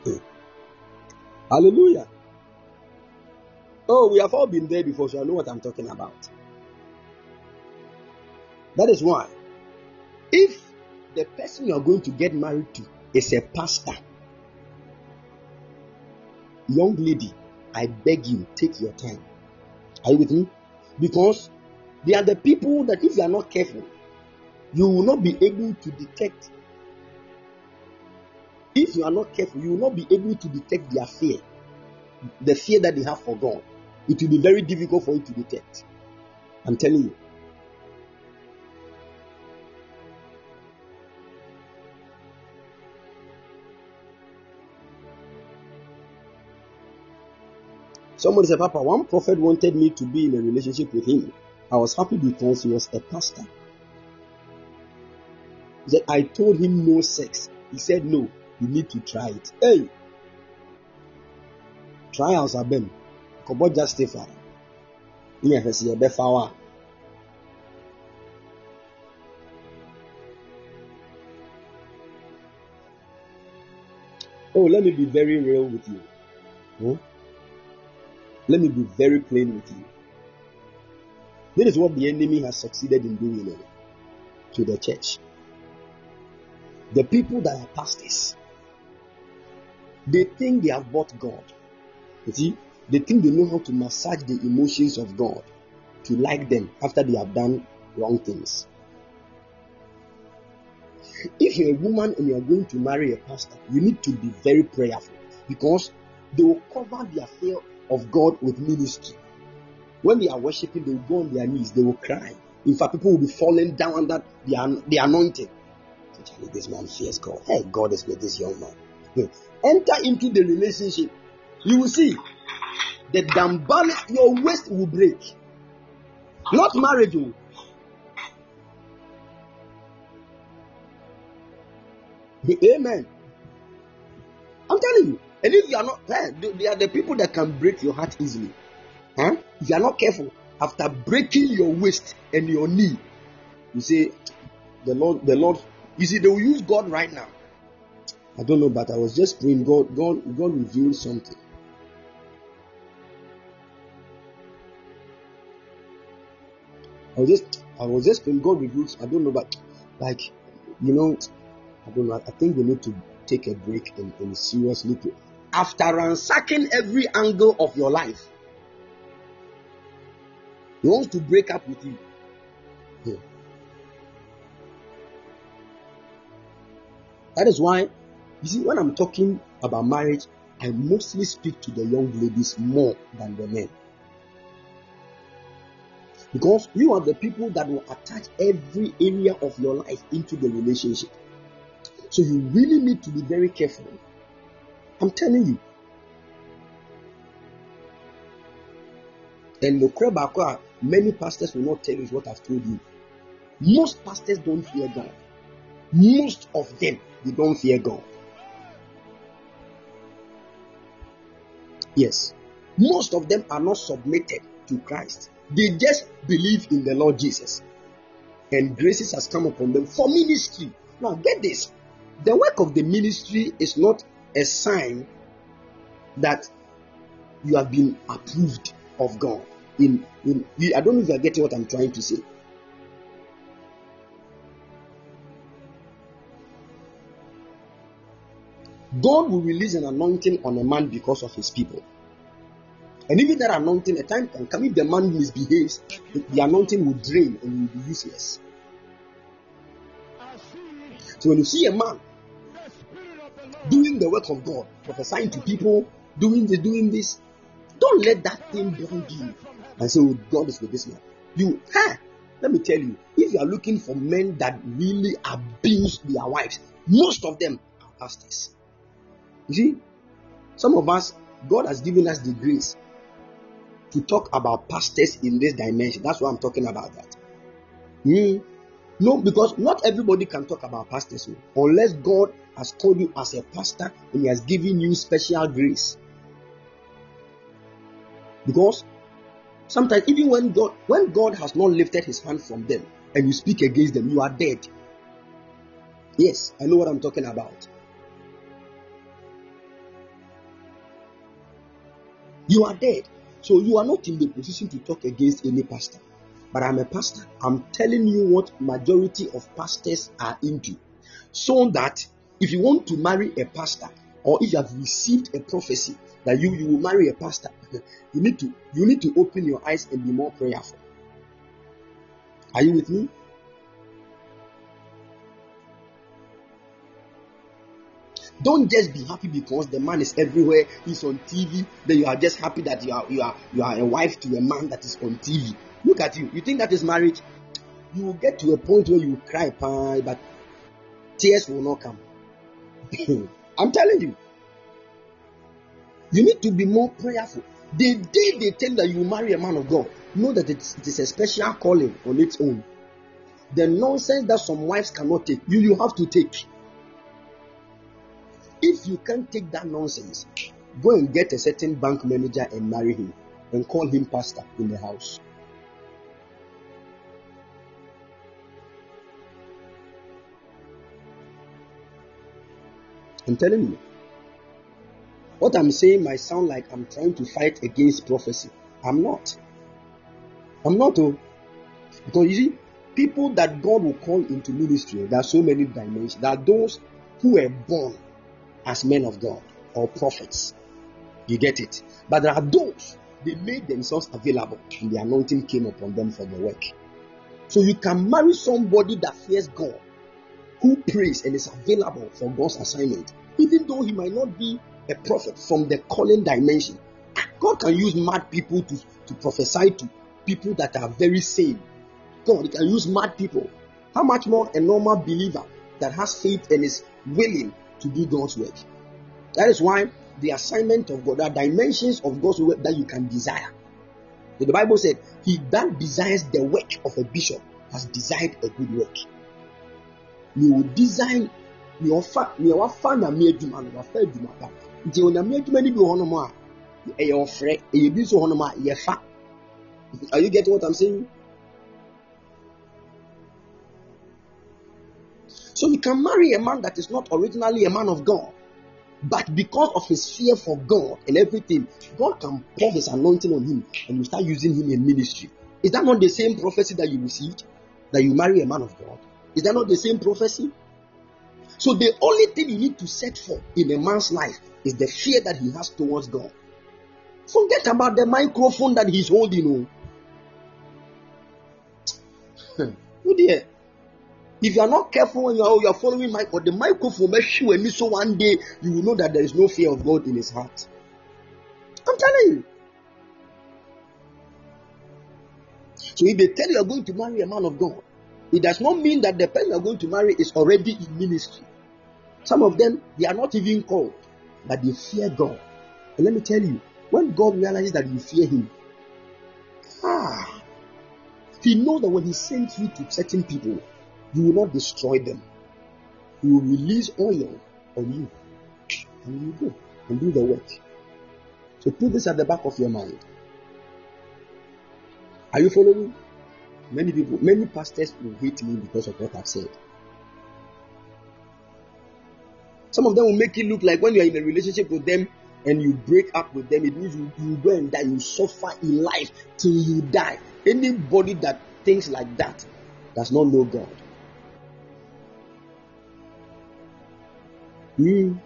Hallelujah. Oh, we have all been there before, so I know what I'm talking about. That is why, if the person you are going to get married to is a pastor, young lady, I beg you, take your time. Are you with me? Because they are the people that, if you are not careful, you will not be able to detect. If you are not careful, you will not be able to detect their fear, the fear that they have for God. It will be very difficult for you to detect. I'm telling you. Somebody said, Papa, one prophet wanted me to be in a relationship with him. I was happy because he was a pastor. He said, I told him no sex. He said, No, you need to try it. Hey! Trials are been. Kobo justify. Yeah, he said, Oh, let me be very real with you. Hmm? Let me be very plain with you. This is what the enemy has succeeded in doing to the church. The people that are pastors, they think they have bought God. You see, they think they know how to massage the emotions of God to like them after they have done wrong things. If you're a woman and you're going to marry a pastor, you need to be very prayerful because they will cover their fear of God with ministry. When they are worshiping, they will go on their knees, they will cry. In fact, people will be falling down under the, the anointing. This man fears God. Hey, God is with this young man. Enter into the relationship. You will see the dambal, your waist will break. Not marriage. Oh. Amen. I'm telling you. And if you are not, eh, they are the people that can break your heart easily. Huh? If you are not careful, after breaking your waist and your knee, you say, the Lord, the Lord, you see, they will use God right now. I don't know, but I was just praying. God, God, God revealed something. I was just, I was just praying. God revealed. I don't know, but like, you know, I don't know. I think we need to take a break and, and seriously to after ransacking every angle of your life, he wants to break up with you. That is why, you see, when I'm talking about marriage, I mostly speak to the young ladies more than the men. Because you are the people that will attach every area of your life into the relationship. So you really need to be very careful I'm telling you. And the many pastors will not tell you what I've told you. Most pastors don't fear God. Most of them, they don't fear God. Yes. Most of them are not submitted to Christ. They just believe in the Lord Jesus. And graces has come upon them for ministry. Now get this. The work of the ministry is not a sign that you have been approved of God. In, in I don't know if you are getting what I'm trying to say. God will release an anointing on a man because of his people. And even that anointing, a time can come if the man misbehaves, the anointing will drain and will be useless. So when you see a man doing the work of God, prophesying to people, doing this, doing this, don't let that thing blind you and say, Oh, God is with this man. You, huh? Let me tell you, if you are looking for men that really abuse their wives, most of them are pastors. You see, some of us, God has given us the grace to talk about pastors in this dimension. That's why I'm talking about that. Mm. No, because not everybody can talk about pastors unless God has called you as a pastor and He has given you special grace. Because sometimes even when God when God has not lifted his hand from them and you speak against them, you are dead. Yes, I know what I'm talking about. You are dead. So you are not in the position to talk against any pastor. But I'm a pastor. I'm telling you what majority of pastors are into. So that if you want to marry a pastor or if you have received a prophecy that you, you will marry a pastor, you need to you need to open your eyes and be more prayerful. Are you with me? Don't just be happy because the man is everywhere, he's on TV, then you are just happy that you are you are you are a wife to a man that is on TV. Look at you. You think that is marriage? You will get to a point where you cry, but tears will not come. I'm telling you. You need to be more prayerful. The day they tell that you marry a man of God, know that it is a special calling on its own. The nonsense that some wives cannot take, you you have to take. If you can't take that nonsense, go and get a certain bank manager and marry him and call him pastor in the house. I'm telling you. What I'm saying might sound like I'm trying to fight against prophecy. I'm not. I'm not. Oh. Because you see, people that God will call into ministry, there are so many dimensions. There are those who were born as men of God or prophets. You get it? But there are those, they made themselves available and the anointing came upon them for the work. So you can marry somebody that fears God, who prays and is available for God's assignment, even though he might not be a prophet from the calling dimension. God can use mad people to, to prophesy to people that are very sane. God can use mad people. How much more a normal believer that has faith and is willing to do God's work? That is why the assignment of God, there are dimensions of God's work that you can desire. The Bible said, He that desires the work of a bishop has desired a good work. You will design your fa, your fa na me adwuma no wafa adwuma ba. Nti onyame adwuma no bi wɔ hɔnom a ɛyɛ ɔfrɛ ɛyɛ bi nso wɔ hɔnom a yɛfa are you getting what i'm saying? So you can marry a man that is not originally a man of god but because of his fear for god and everything god can pour his anointing on him and you start using him in ministry. Is that not the same prophecy that you received? That you marry a man of god is that not the same prophecy so the only thing you need to set for in a man's life is the fear that he has towards God. Forget about the microphone that he's holding. Oh, oh dear. If you are not careful when you are, you are following my or the microphone, make sure and so one day you will know that there is no fear of God in his heart. I'm telling you. So if they tell you you are going to marry a man of God, it does not mean that the person you are going to marry is already in ministry. Some of them they are not even called but they fear God. And let me tell you, when God realizes that you fear Him, ah, He knows that when He sends you to certain people, you will not destroy them. He will release oil on you, and you go and do the work. So put this at the back of your mind. Are you following? Many people, many pastors will hate me because of what I've said. Some of them will make it look like when you are in a relationship with them and you break up with them, it means you, you go and die, you suffer in life till you die. Anybody that thinks like that does not know God. Hmm.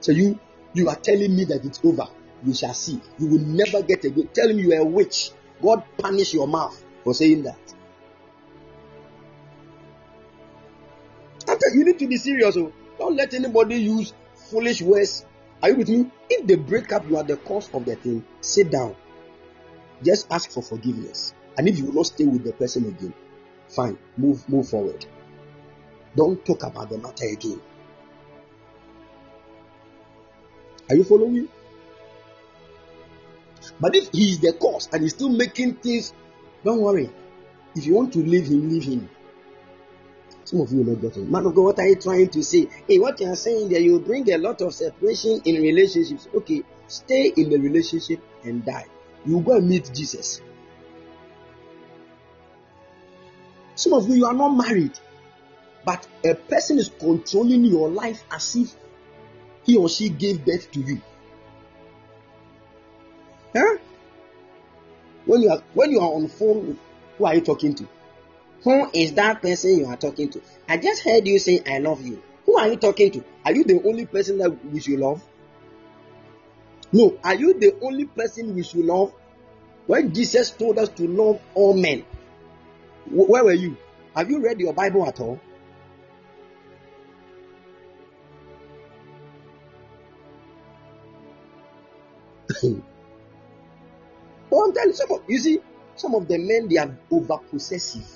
So you you are telling me that it's over. You shall see. You will never get a good. Tell you are a witch. God punish your mouth for saying that. After, you need to be serious. Oh. Don't let anybody use foolish words. Are you with me? If they break up, you are the cause of the thing. Sit down. Just ask for forgiveness. And if you will not stay with the person again, fine. Move move forward. Don't talk about the matter again. Are you following? But if he is the cause and he's still making things, don't worry. If you want to leave him, leave him. Some of you will not get it. Man of God, what are you trying to say? Hey, what you are saying there, you bring a lot of separation in relationships. Okay, stay in the relationship and die. You go and meet Jesus. Some of you, you are not married, but a person is controlling your life as if he or she gave birth to you. When you are when you are on phone, who are you talking to? Who is that person you are talking to? I just heard you say I love you. Who are you talking to? Are you the only person that we should love? No, are you the only person we should love? When Jesus told us to love all men, where were you? Have you read your Bible at all? oh, I'm telling some of, you see, some of the men they are over possessive.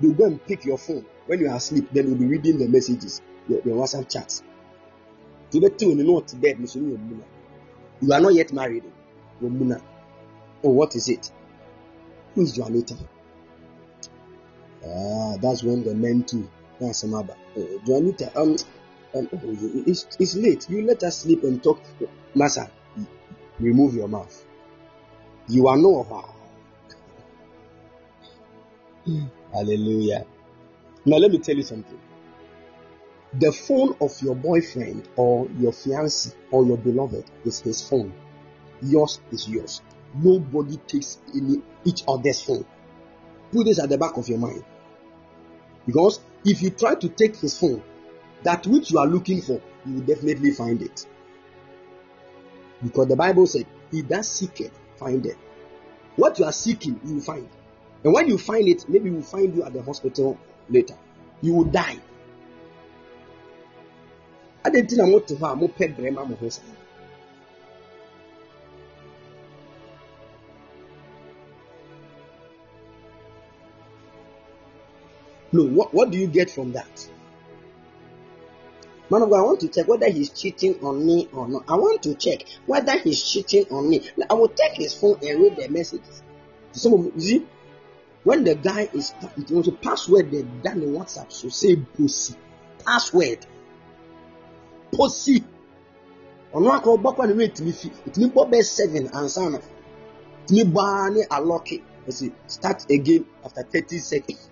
They go and pick your phone when you are asleep, then you'll be reading the messages, your, your WhatsApp chats. You are not yet married. Oh, what is it? Who is Juanita? Ah, that's when the men too. That's another. Uh, Juanita, um, um, oh, it's, it's late. You let us sleep and talk. Massa, remove your mouth. You are no her. Hallelujah. Now let me tell you something. The phone of your boyfriend or your fiancé or your beloved is his phone. Yours is yours. Nobody takes any each other's phone. Put this at the back of your mind. Because if you try to take his phone, that which you are looking for, you will definitely find it. Because the Bible said, He that seeketh, findeth. What you are seeking, you will find. And when you find it, maybe we will find you at the hospital later. You will die. no what, what do you get from that Man of God, I want to check whether he's cheating on me or not. I want to check whether he's cheating on me. I will take his phone and read the messages. Of you see, when the guy is it was a password they done in WhatsApp, so say pussy. Password. Pussy. ɔno aka ɔbɔkɔ ne ɛtumi fi ɛtumi bɔ bɛ seven ansa na ɛtumi baa ne alɔke ɛsi start again after thirty seconds.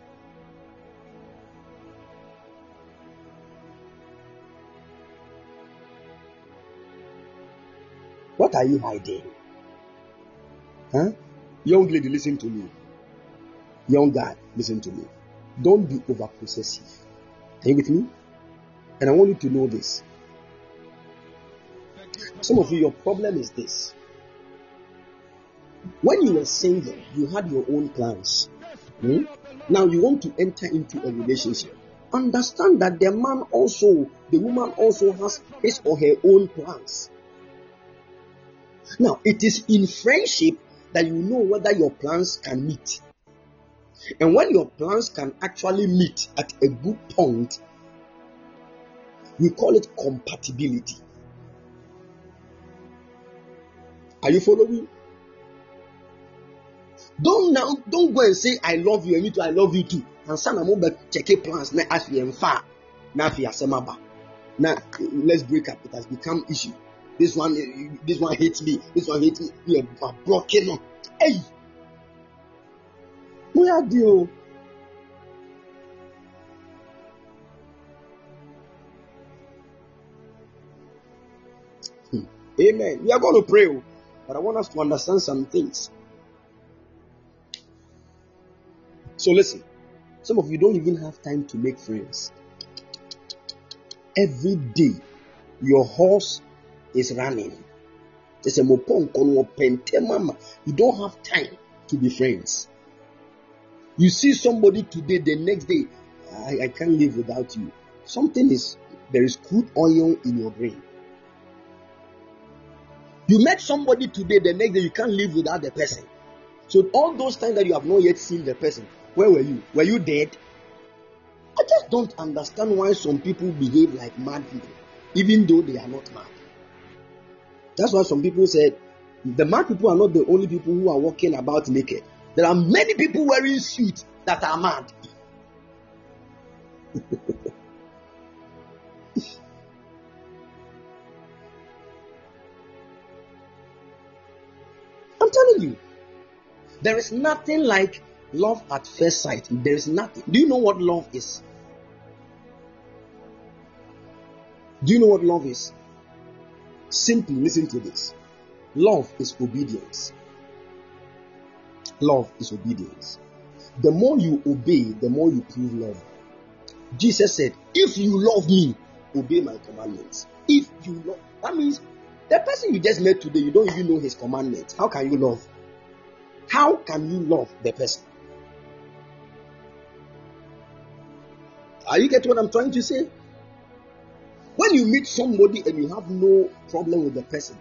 What are you hiding? Huh? Young lady, listen to me. Young guy, listen to me. Don't be over possessive. Are you with me? And I want you to know this. Some of you, your problem is this. When you were single, you had your own plans. Hmm? Now you want to enter into a relationship. Understand that the man also, the woman also has his or her own plans. Now, it is in friendship that you know whether your plans can meet. And when your plans can actually meet at a good point, we call it compatibility. Are you following? Don't now don't go and say I love you and me too I love you too. And some am check your plans na afi emfa na afi asemaba. Now let's break up. It has become issue. This one, this one hates me. This one hates me. We are blocking. Hey, Where are you? Hmm. Amen. We are going to pray, but I want us to understand some things. So listen, some of you don't even have time to make friends. Every day, your horse is running. It's a. You don't have time to be friends. You see somebody today, the next day, I, I can't live without you. Something is there is crude oil in your brain. You met somebody today, the next day you can't live without the person. So all those times that you have not yet seen the person, where were you? Were you dead? I just don't understand why some people behave like mad people, even though they are not mad. That's why some people said the mad people are not the only people who are walking about naked. There are many people wearing suits that are mad. I'm telling you, there is nothing like love at first sight. There is nothing. Do you know what love is? Do you know what love is? Simply listen to this. Love is obedience. Love is obedience. The more you obey, the more you prove love. Jesus said, If you love me, obey my commandments. If you love, that means the person you just met today, you don't even know his commandments. How can you love? How can you love the person? Are you getting what I'm trying to say? When you meet somebody and you have no problem with the person,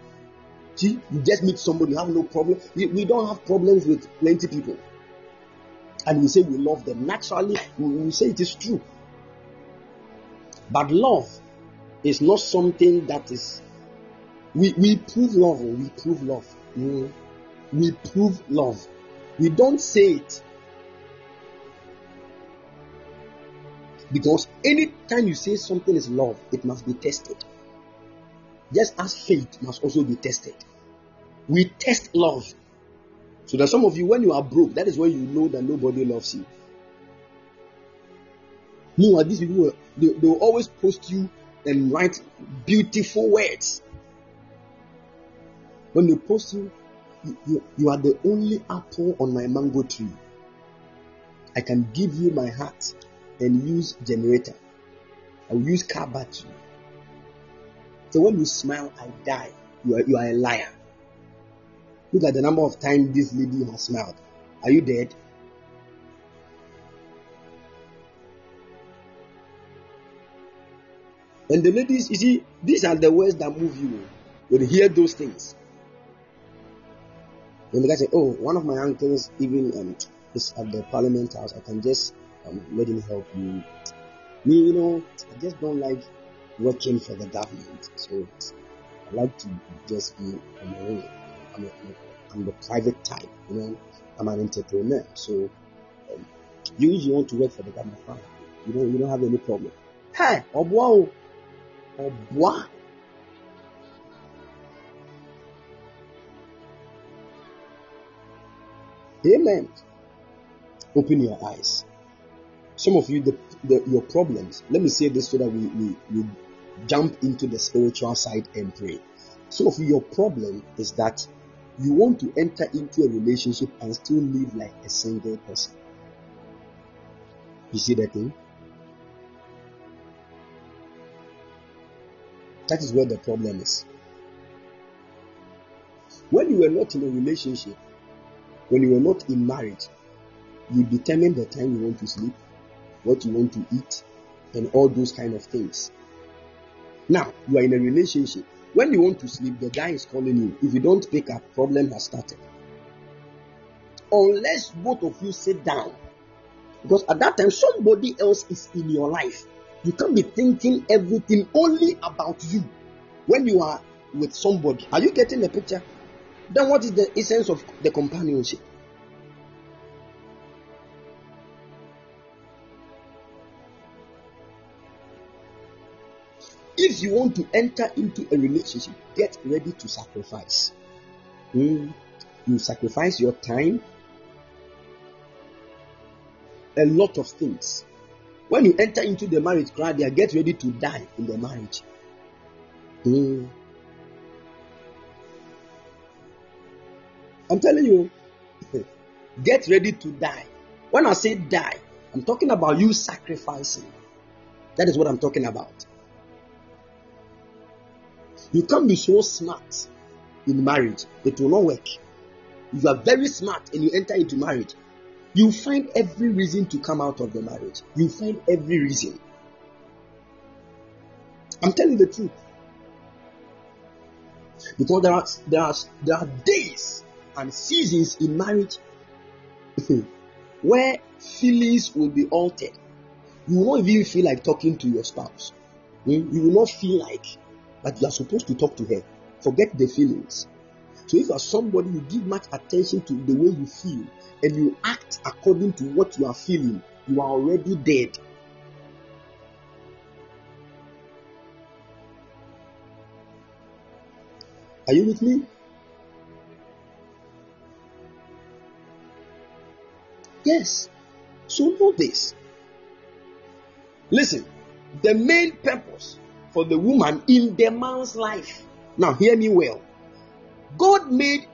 see, you just meet somebody, you have no problem. We, we don't have problems with plenty people. And we say we love them. Naturally, we, we say it is true. But love is not something that is. We, we prove love, we prove love. Mm. We prove love. We don't say it Because anytime you say something is love, it must be tested. Just as faith must also be tested. We test love. So that some of you, when you are broke, that is when you know that nobody loves you. Meanwhile, these people they, they will always post you and write beautiful words. When they post you, you, you, you are the only apple on my mango tree. I can give you my heart and use generator. I will use car battery. So when you smile, I die. You are, you are a liar. Look at the number of times this lady has smiled. Are you dead? And the ladies, you see, these are the words that move you. When you hear those things. When the guy say, Oh, one of my uncles even um, is at the parliament house, I can just um, let him help you. Me, you know, I just don't like working for the government. So I like to just be on my own. I'm, a, I'm the private type, you know. I'm an entrepreneur. So um, you usually want to work for the government, fine. You don't, you don't have any problem. Hey, obwa, obwa. Amen. Open your eyes some of you the, the, your problems let me say this so that we, we we jump into the spiritual side and pray. Some of you your problem is that you want to enter into a relationship and still live like a single person. You see that thing? That is where the problem is. When you were not in a relationship when you were not in marriage you determine the time you want to sleep what you want to eat, and all those kind of things. Now, you are in a relationship. When you want to sleep, the guy is calling you. If you don't pick up, problem has started. Unless both of you sit down. Because at that time, somebody else is in your life. You can't be thinking everything only about you when you are with somebody. Are you getting the picture? Then what is the essence of the companionship? You want to enter into a relationship, get ready to sacrifice. Mm. You sacrifice your time, a lot of things. When you enter into the marriage crowd, they get ready to die in the marriage. Mm. I'm telling you, get ready to die. When I say die, I'm talking about you sacrificing. That is what I'm talking about. You can't be so smart in marriage, it will not work. If you are very smart and you enter into marriage, you find every reason to come out of the marriage. You find every reason. I'm telling the truth. Because there are there are there are days and seasons in marriage where feelings will be altered. You not even feel like talking to your spouse. Hmm? You will not feel like that you are supposed to talk to her. Forget the feelings. So if you are somebody you give much attention to the way you feel and you act according to what you are feeling, you are already dead. Are you with me? Yes. So know this. Listen, the main purpose for the woman in the man's life. Now, hear me well. God made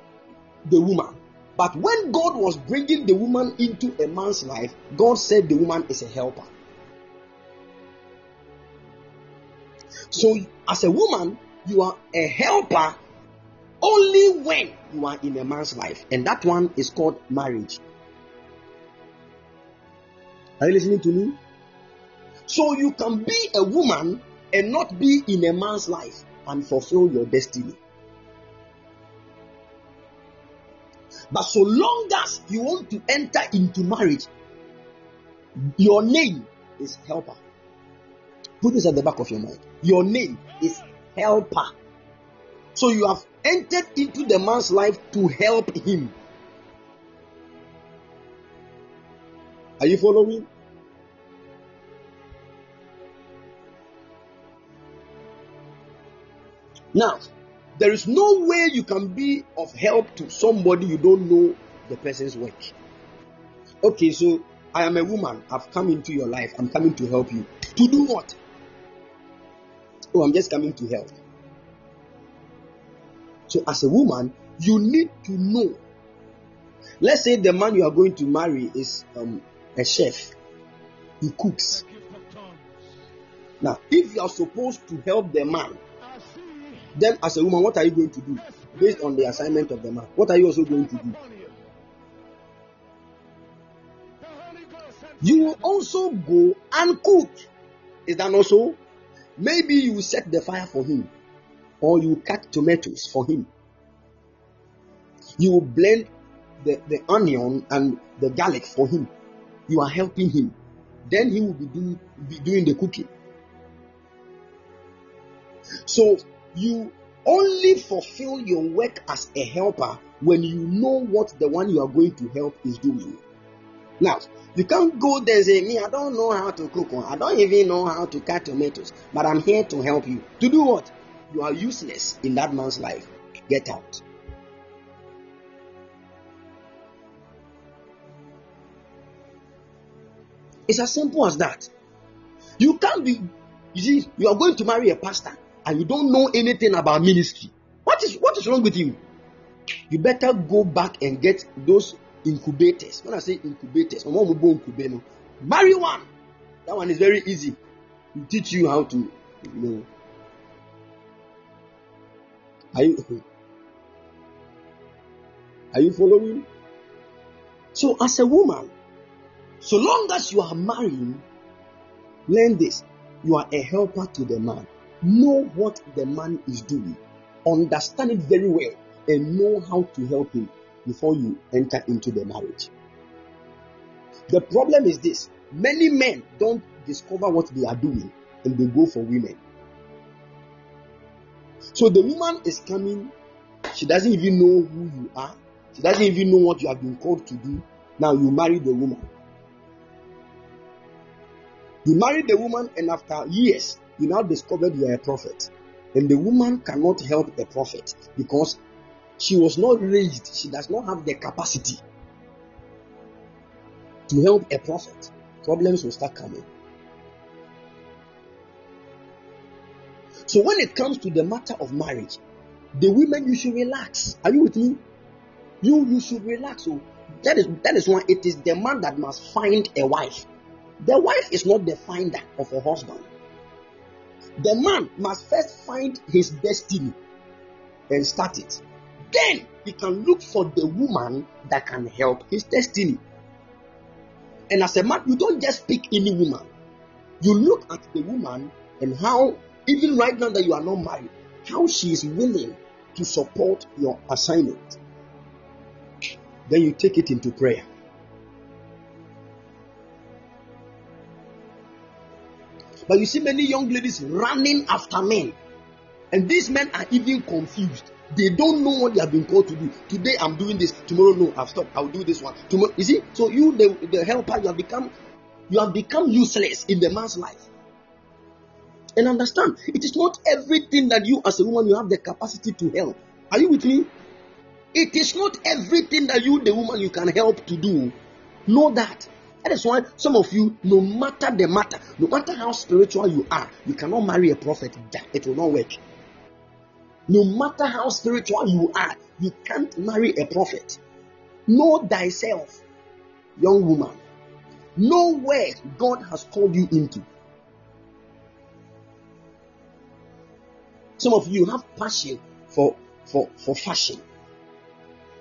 the woman, but when God was bringing the woman into a man's life, God said the woman is a helper. So, as a woman, you are a helper only when you are in a man's life, and that one is called marriage. Are you listening to me? So you can be a woman and not be in a man's life and fulfill your destiny. But so long as you want to enter into marriage, your name is helper. Put this at the back of your mind. Your name is helper. So you have entered into the man's life to help him. Are you following? Now, there is no way you can be of help to somebody you don't know the person's work. Okay, so I am a woman. I've come into your life. I'm coming to help you. To do what? Oh, I'm just coming to help. So, as a woman, you need to know. Let's say the man you are going to marry is um, a chef, he cooks. Now, if you are supposed to help the man, then as a woman, what are you going to do? Based on the assignment of the man, what are you also going to do? You will also go and cook. Is that not so? Maybe you set the fire for him, or you cut tomatoes for him. You will blend the, the onion and the garlic for him. You are helping him. Then he will be, be doing the cooking. So you only fulfill your work as a helper when you know what the one you are going to help is doing. Now, you can't go there and say, Me, I don't know how to cook, or I don't even know how to cut tomatoes, but I'm here to help you. To do what? You are useless in that man's life. Get out. It's as simple as that. You can't be, you see, you are going to marry a pastor and you don't know anything about ministry. What is what is wrong with you? You better go back and get those incubators. When I say incubators, marry one. That one is very easy. To teach you how to, you know. Are you are you following? So, as a woman, so long as you are marrying, learn this: you are a helper to the man. Know what the man is doing, understand it very well, and know how to help him before you enter into the marriage. The problem is this many men don't discover what they are doing and they go for women. So the woman is coming, she doesn't even know who you are, she doesn't even know what you have been called to do. Now you marry the woman. You marry the woman, and after years, you now discovered you are a prophet. And the woman cannot help a prophet because she was not raised, she does not have the capacity to help a prophet, problems will start coming. So when it comes to the matter of marriage, the women you should relax. Are you with me? You you should relax. So that is that is why it is the man that must find a wife. The wife is not the finder of a husband. The man must first find his destiny and start it. Then he can look for the woman that can help his destiny. And as a man, you don't just pick any woman. You look at the woman and how, even right now that you are not married, how she is willing to support your assignment. Then you take it into prayer. But you see many young ladies running after men, and these men are even confused. They don't know what they have been called to do. Today I'm doing this. Tomorrow, no, I've stopped. I'll do this one. Tomorrow, you see. So you, the, the helper, you have become, you have become useless in the man's life. And understand, it is not everything that you, as a woman, you have the capacity to help. Are you with me? It is not everything that you, the woman, you can help to do. Know that. That is why some of you, no matter the matter, no matter how spiritual you are, you cannot marry a prophet. It will not work. No matter how spiritual you are, you can't marry a prophet. Know thyself, young woman. Know where God has called you into. Some of you have passion for, for, for fashion.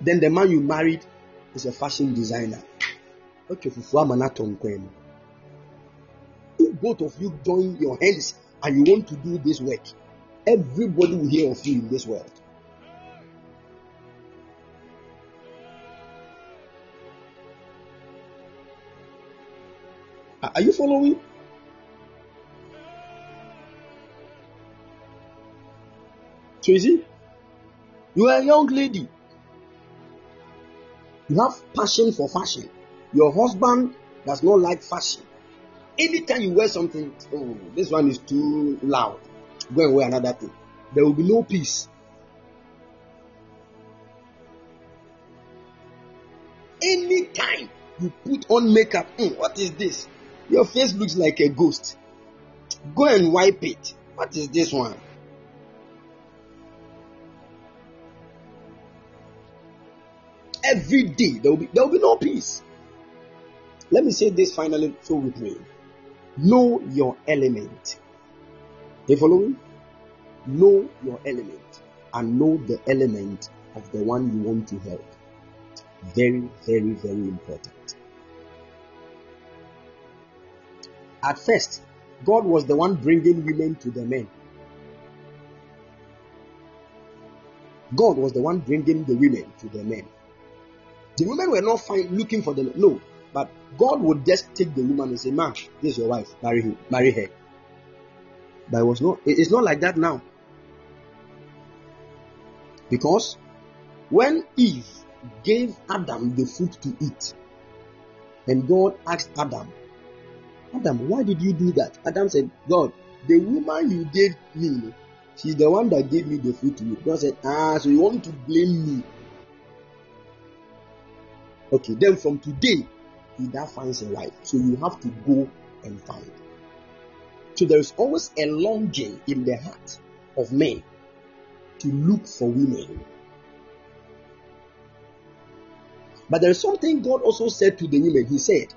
Then the man you married is a fashion designer. If both of you join your hands and you want to do this work, Everybody will hear of you in this world. Are you following? See, you are a young lady. You have passion for fashion. Your husband does not like fashion. Anytime you wear something, oh, this one is too loud go and wear another thing. There will be no peace. Anytime you put on makeup, mm, what is this? Your face looks like a ghost. Go and wipe it. What is this one? Every day there will be there will be no peace. Let me say this finally so with me. Know your element. You following? Know your element and know the element of the one you want to help. Very, very, very important. At first, God was the one bringing women to the men. God was the one bringing the women to the men. The women were not looking for them. No, but God would just take the woman and say, "Man, this is your wife. Marry him. Marry her." But it was not, it's not like that now. Because when Eve gave Adam the fruit to eat, and God asked Adam, Adam, why did you do that? Adam said, God, the woman you gave me, she's the one that gave me the fruit to eat. God said, Ah, so you want to blame me? Okay, then from today, he that finds a wife. So you have to go and find. So there is always a longing in the heart of men to look for women. But there is something God also said to the women. He said,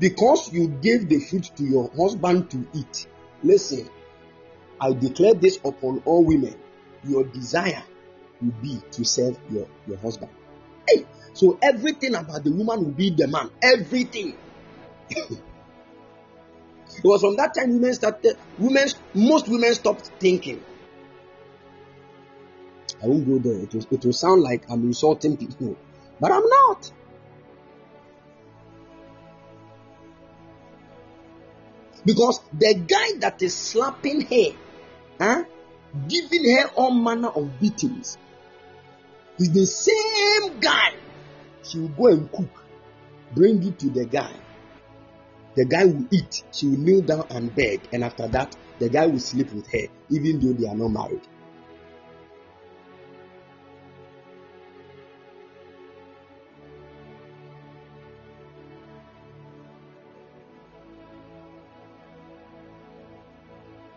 Because you gave the fruit to your husband to eat, listen, I declare this upon all women. Your desire will be to serve your, your husband. So everything about the woman will be the man. Everything. It was from that time women started, women, most women stopped thinking. I won't go there. It will, it will sound like I'm insulting people, but I'm not. Because the guy that is slapping her, huh, giving her all manner of beatings, is the same guy. She will go and cook, bring it to the guy. The guy will eat. She will kneel down and beg. And after that, the guy will sleep with her, even though they are not married.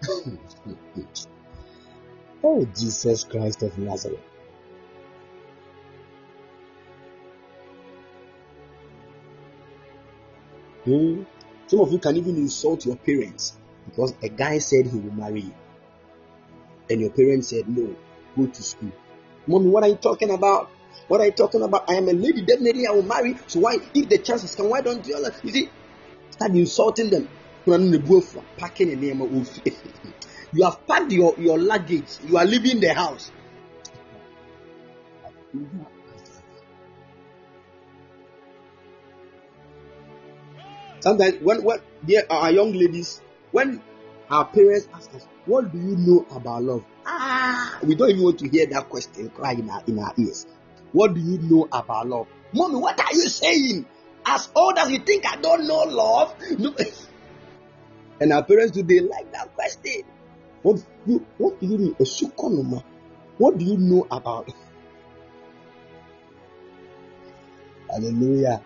oh, Jesus Christ of Nazareth. Hmm. Some of you can even insult your parents because a guy said he will marry you, and your parents said, No, go to school. Mommy, what are you talking about? What are you talking about? I am a lady, definitely I will marry. So why, if the chances come, why don't you? You see, start insulting them. Packing name You have packed your, your luggage. You are leaving the house. Sometimes when when are young ladies, when our parents ask us, "What do you know about love?" Ah, we don't even want to hear that question cry in our in our ears. What do you know about love, mommy? What are you saying? As old as you think I don't know love, no. and our parents do they like that question? What do, what do you? A What do you know about? Hallelujah.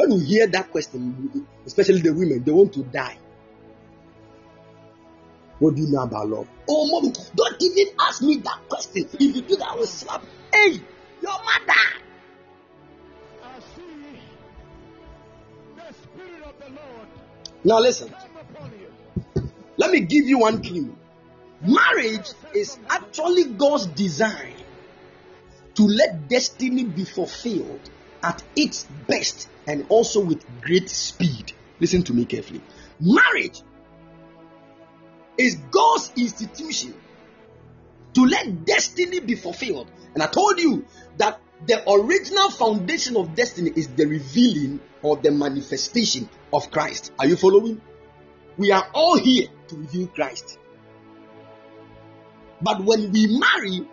When you hear that question, especially the women, they want to die. What do you know about love? Oh, mom, don't even ask me that question. If you do that, I will slap. Hey, your mother. Now listen. Let me give you one clue. Marriage is actually God's design to let destiny be fulfilled at its best and also with great speed. Listen to me carefully. Marriage is God's institution to let destiny be fulfilled. And I told you that the original foundation of destiny is the revealing or the manifestation of Christ. Are you following? We are all here to reveal Christ. But when we marry,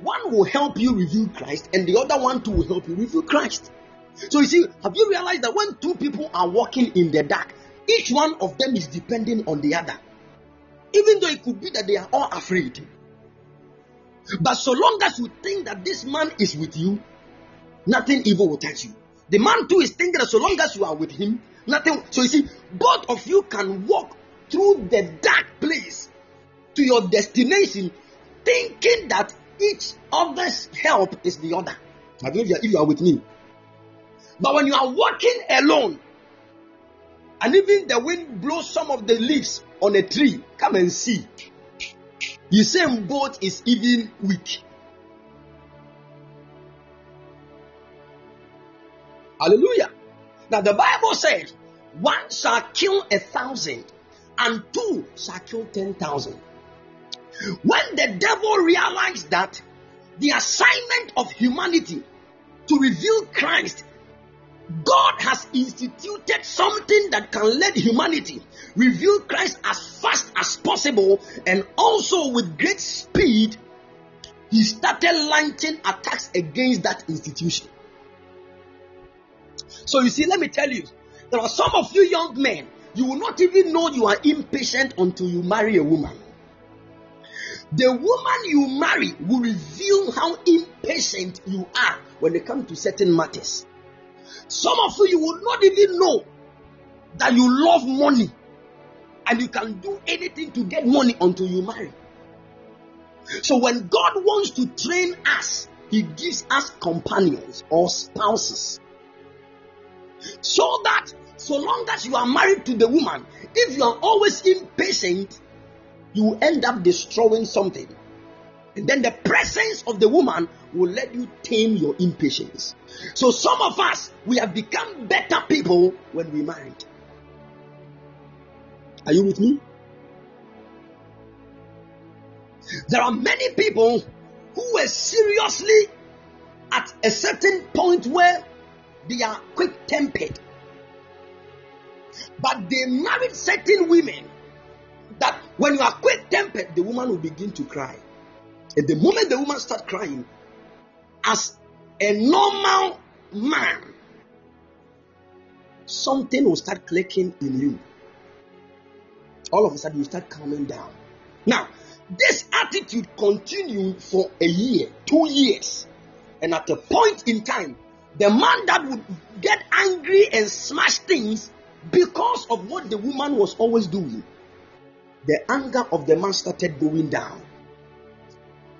one will help you reveal Christ, and the other one too will help you reveal Christ. So you see, have you realized that when two people are walking in the dark, each one of them is depending on the other? Even though it could be that they are all afraid. But so long as you think that this man is with you, nothing evil will touch you. The man too is thinking that so long as you are with him, nothing. So you see, both of you can walk through the dark place to your destination, thinking that each other's help is the other. I believe if you are with me. But when you are walking alone, and even the wind blows some of the leaves on a tree, come and see. The same boat is even weak. Hallelujah. Now the Bible says, one shall kill a thousand, and two shall kill ten thousand. When the devil realized that the assignment of humanity to reveal Christ God has instituted something that can let humanity reveal Christ as fast as possible and also with great speed. He started launching attacks against that institution. So, you see, let me tell you, there are some of you young men, you will not even know you are impatient until you marry a woman. The woman you marry will reveal how impatient you are when it comes to certain matters. Some of you, you would not even know that you love money and you can do anything to get money until you marry. So when God wants to train us, He gives us companions or spouses. So that so long as you are married to the woman, if you are always impatient, you end up destroying something. And then the presence of the woman will let you tame your impatience. So some of us, we have become better people when we married. Are you with me? There are many people who were seriously at a certain point where they are quick tempered. But they married certain women that when you are quick tempered, the woman will begin to cry. And the moment the woman starts crying, as a normal man, something will start clicking in you. All of a sudden, you start calming down. Now, this attitude continued for a year, two years, and at a point in time, the man that would get angry and smash things because of what the woman was always doing the anger of the man started going down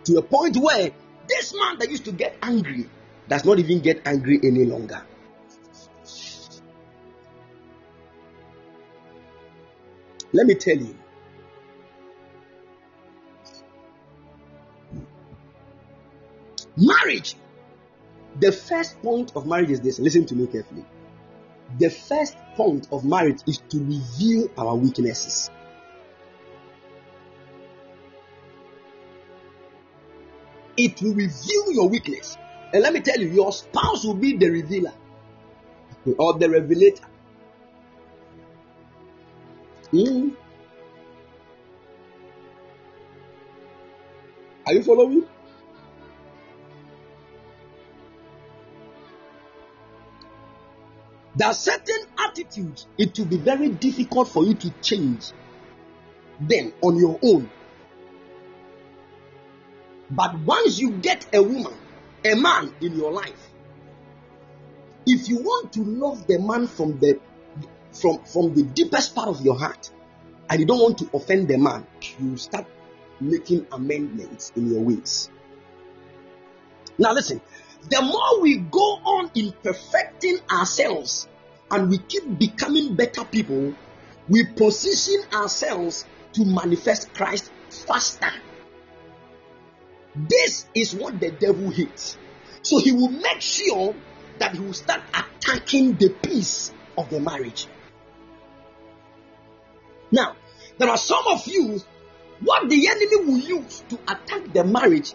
to a point where this man that used to get angry does not even get angry any longer. Let me tell you. Marriage. The first point of marriage is this. Listen to me carefully. The first point of marriage is to reveal our weaknesses. It will reveal your weakness. And let me tell you, your spouse will be the revealer or the revelator. Hmm. Are you following? There are certain attitudes it will be very difficult for you to change them on your own. But once you get a woman, a man in your life, if you want to love the man from the from from the deepest part of your heart, and you don't want to offend the man, you start making amendments in your ways. Now listen, the more we go on in perfecting ourselves and we keep becoming better people, we position ourselves to manifest Christ faster. This is what the devil hates. So he will make sure that he will start attacking the peace of the marriage. Now, there are some of you, what the enemy will use to attack the marriage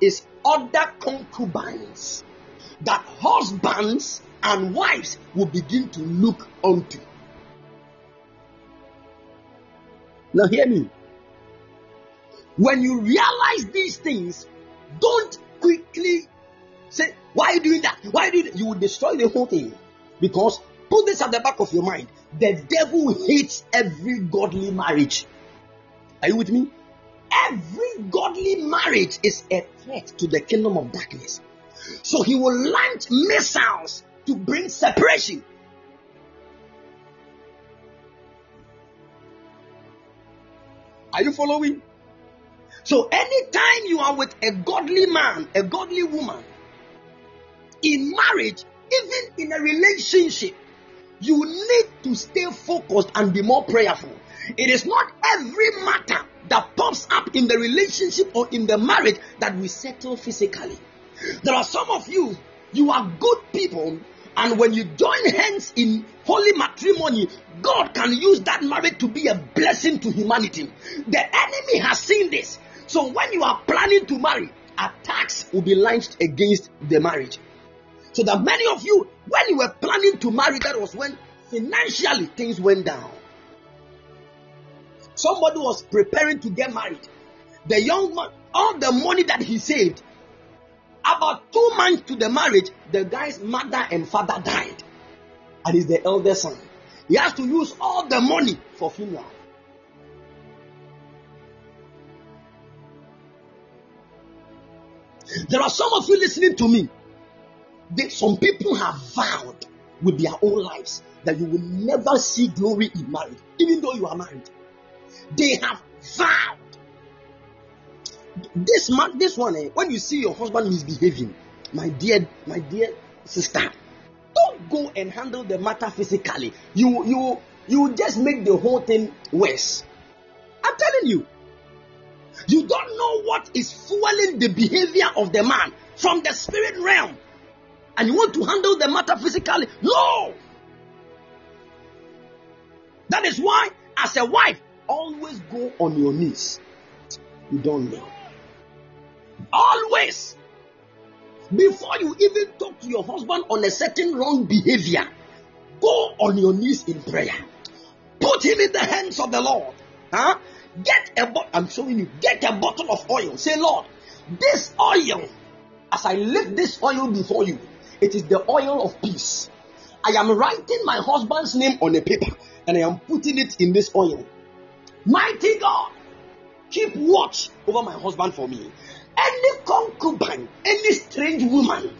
is other concubines that husbands and wives will begin to look unto. Now, hear me. When you realize these things, don't quickly say, Why are you doing that? Why are you? You will destroy the whole thing. Because put this at the back of your mind the devil hates every godly marriage. Are you with me? Every godly marriage is a threat to the kingdom of darkness. So he will launch missiles to bring separation. Are you following? So, anytime you are with a godly man, a godly woman, in marriage, even in a relationship, you need to stay focused and be more prayerful. It is not every matter that pops up in the relationship or in the marriage that we settle physically. There are some of you, you are good people, and when you join hands in holy matrimony, God can use that marriage to be a blessing to humanity. The enemy has seen this. So when you are planning to marry, attacks will be launched against the marriage. So that many of you, when you were planning to marry, that was when financially things went down. Somebody was preparing to get married. The young man, all the money that he saved, about two months to the marriage, the guy's mother and father died. And he's the eldest son. He has to use all the money for funeral. There are some of you listening to me. They, some people have vowed with their own lives that you will never see glory in marriage, even though you are married. They have vowed. This man, this one, eh, when you see your husband misbehaving, my dear, my dear sister, don't go and handle the matter physically. You, you, you just make the whole thing worse. I'm telling you. You don't know what is fueling the behavior of the man from the spirit realm. And you want to handle the matter physically? No! That is why, as a wife, always go on your knees. You don't know. Always. Before you even talk to your husband on a certain wrong behavior, go on your knees in prayer. Put him in the hands of the Lord. Huh? Get a bottle. I'm showing you. Get a bottle of oil. Say, Lord, this oil, as I lift this oil before you, it is the oil of peace. I am writing my husband's name on a paper and I am putting it in this oil. Mighty God, keep watch over my husband for me. Any concubine, any strange woman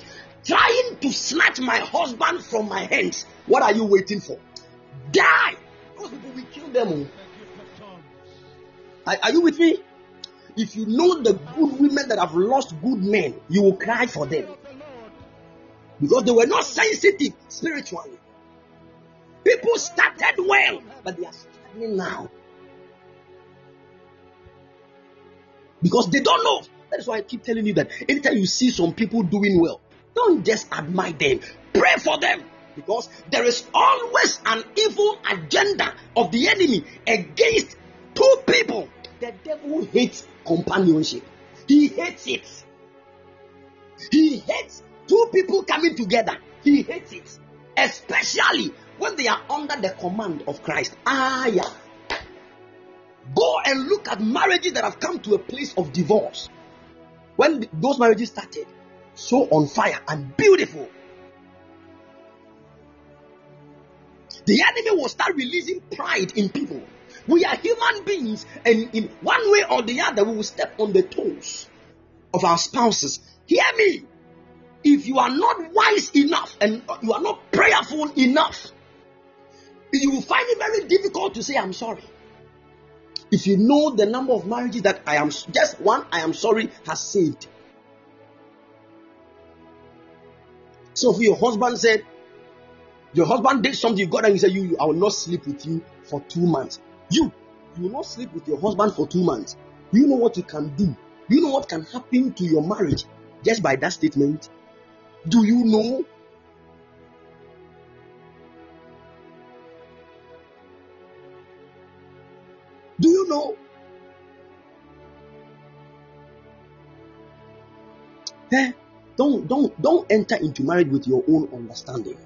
trying to snatch my husband from my hands, what are you waiting for? Die! Those people will kill them. Oh. Are, are you with me? If you know the good women that have lost good men, you will cry for them because they were not sensitive spiritually. People started well, but they are struggling now because they don't know. That's why I keep telling you that anytime you see some people doing well, don't just admire them, pray for them because there is always an evil agenda of the enemy against two people. The devil hates companionship, he hates it. He hates two people coming together, he hates it, especially when they are under the command of Christ. Ah, yeah. Go and look at marriages that have come to a place of divorce. When those marriages started, so on fire and beautiful. The enemy will start releasing pride in people. We are human beings, and in one way or the other, we will step on the toes of our spouses. Hear me. If you are not wise enough and you are not prayerful enough, you will find it very difficult to say, I'm sorry. If you know the number of marriages that I am just one, I am sorry, has saved. So if your husband said, your husband did something, you got and you said, you, I will not sleep with you for two months. You, you will not sleep with your husband for two months. You know what you can do. You know what can happen to your marriage just by that statement. Do you know? Eh? Don't don't don't enter into marriage with your own understanding.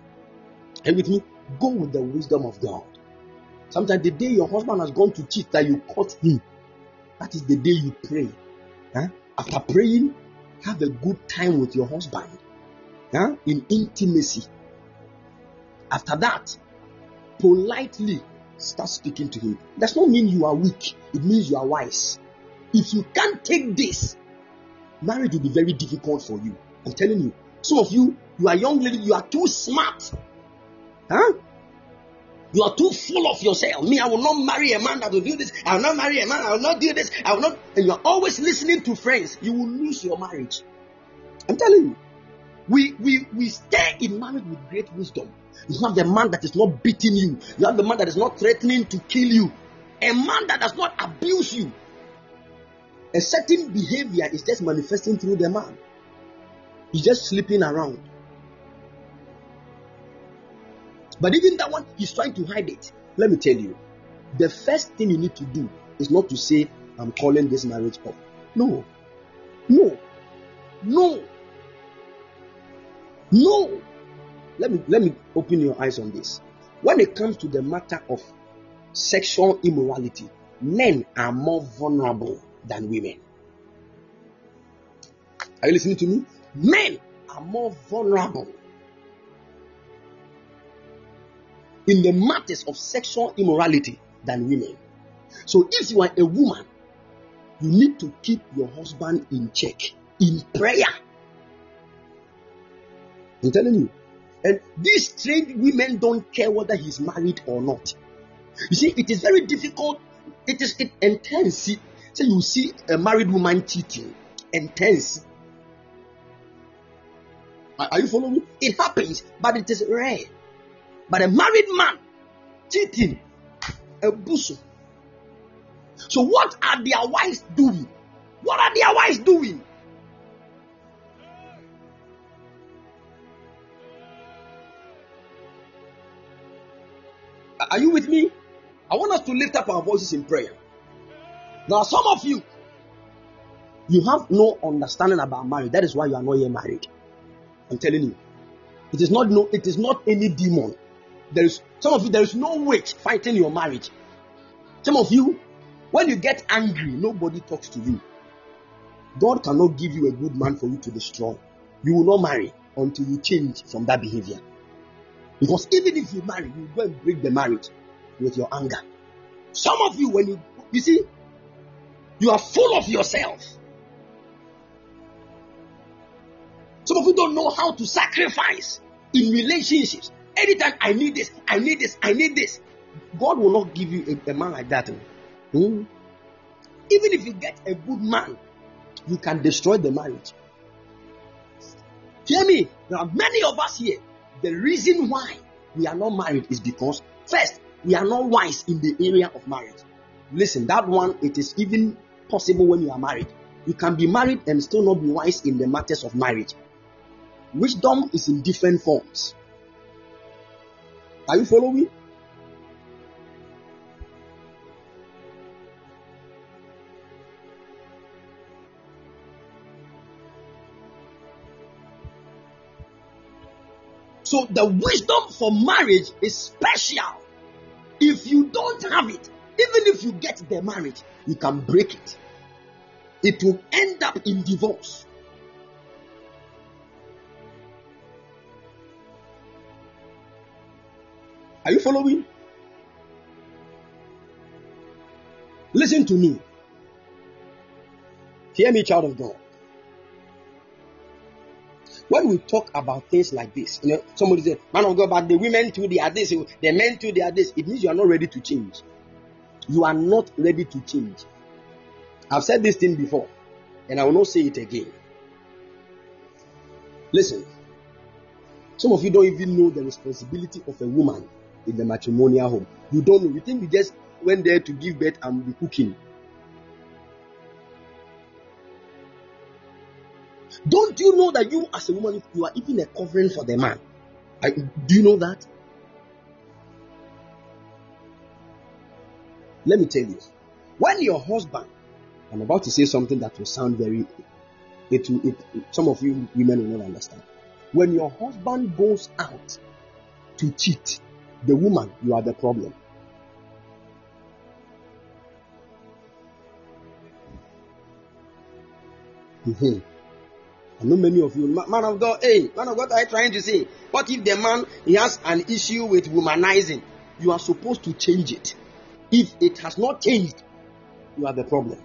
And with me, go with the wisdom of God. Sometimes the day your husband has gone to cheat that you caught him, that is the day you pray. Huh? After praying, have a good time with your husband huh? in intimacy. After that, politely start speaking to him. Does not mean you are weak, it means you are wise. If you can't take this, marriage will be very difficult for you. I'm telling you. Some of you, you are young lady, you are too smart. Huh? You are too full of yourself. Me, I will not marry a man that will do this. I will not marry a man. I will not do this. I will not. And you are always listening to friends. You will lose your marriage. I'm telling you. We we we stay in marriage with great wisdom. You have the man that is not beating you. You have the man that is not threatening to kill you. A man that does not abuse you. A certain behavior is just manifesting through the man. He's just sleeping around. But even that one, he's trying to hide it. Let me tell you, the first thing you need to do is not to say, I'm calling this marriage off. No. No. No. No. Let me let me open your eyes on this. When it comes to the matter of sexual immorality, men are more vulnerable than women. Are you listening to me? Men are more vulnerable in the matters of sexual immorality than women. So if you are a woman, you need to keep your husband in check in prayer. I'm telling you. And these trained women don't care whether he's married or not. You see, it is very difficult. It is intense. So you see a married woman cheating, intense. Are, are you following? It happens, but it is rare. But a married man cheating, a busso. So what are their wives doing? What are their wives doing? Are you with me? I want us to lift up our voices in prayer. Now, some of you, you have no understanding about marriage. That is why you are not yet married. I'm telling you. It is not no, it is not any demon. There is some of you, there is no witch fighting your marriage. Some of you, when you get angry, nobody talks to you. God cannot give you a good man for you to destroy. You will not marry until you change from that behavior. Because even if you marry, you go and break the marriage with your anger. Some of you, when you you see, you are full of yourself. Some of you don't know how to sacrifice in relationships. Anytime I need this, I need this, I need this. God will not give you a, a man like that. Hmm? Even if you get a good man, you can destroy the marriage. Hear me. There are many of us here. The reason why we are not married is because first we are not wise in the area of marriage. Listen, that one it is even possible when you are married. You can be married and still not be wise in the matters of marriage. Wisdom is in different forms. Are you following? So the wisdom for marriage is special. If you don't have it, even if you get the marriage, you can break it. It will end up in divorce. Are you following? Listen to me. Hear me, child of God. When we talk about things like this, you know, somebody say, Man of God, but the women too, they are this, the men too, they are this. It means you are not ready to change. You are not ready to change. I've said this thing before, and I will not say it again. Listen, some of you don't even know the responsibility of a woman in the matrimonial home. You don't know. You think you just went there to give birth and be cooking. Don't you know that you, as a woman, you are even a covering for the man? I, do you know that? Let me tell you. When your husband, I'm about to say something that will sound very, it it, some of you women will not understand. When your husband goes out to cheat, the woman, you are the problem. Mm-hmm. I know many of you, man of God, hey, man of God, are you trying to say? What if the man he has an issue with womanizing? You are supposed to change it. If it has not changed, you are the problem.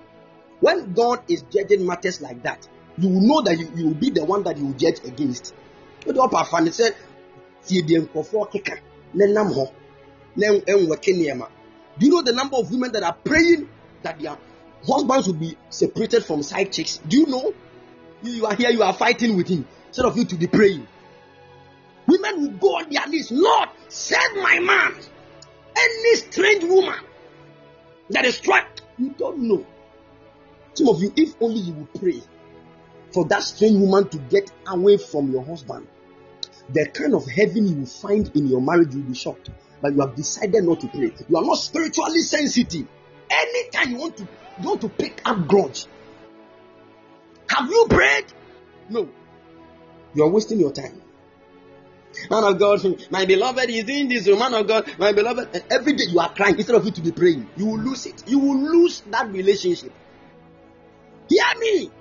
When God is judging matters like that, you will know that you, you will be the one that you will judge against. Do you know the number of women that are praying that their husbands will be separated from side chicks? Do you know? You are here, you are fighting with him instead of you to be praying. Women will go on their knees, Lord, save my man. Any strange woman that is trapped, you don't know. Some of you, if only you would pray for that strange woman to get away from your husband, the kind of heaven you will find in your marriage will be shocked. But you have decided not to pray. You are not spiritually sensitive. Anytime you want to, you want to pick up grudge, have you prayed? No. You are wasting your time. Man of God, my beloved is doing this. Oh, man of God, my beloved. Every day you are crying instead of you to be praying. You will lose it. You will lose that relationship. Hear me.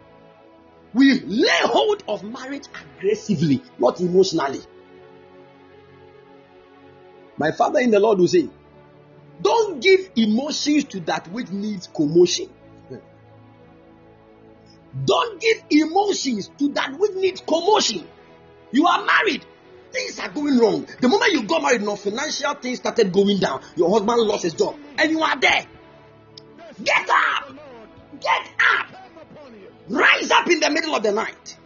We lay hold of marriage aggressively, not emotionally. My father in the Lord will say, Don't give emotions to that which needs commotion. Don't give emotions to that which needs commotion. You are married. Things are going wrong. The moment you got married, no financial things started going down. Your husband lost his job, and you are there. Get up! Get up! Rise up in the middle of the night.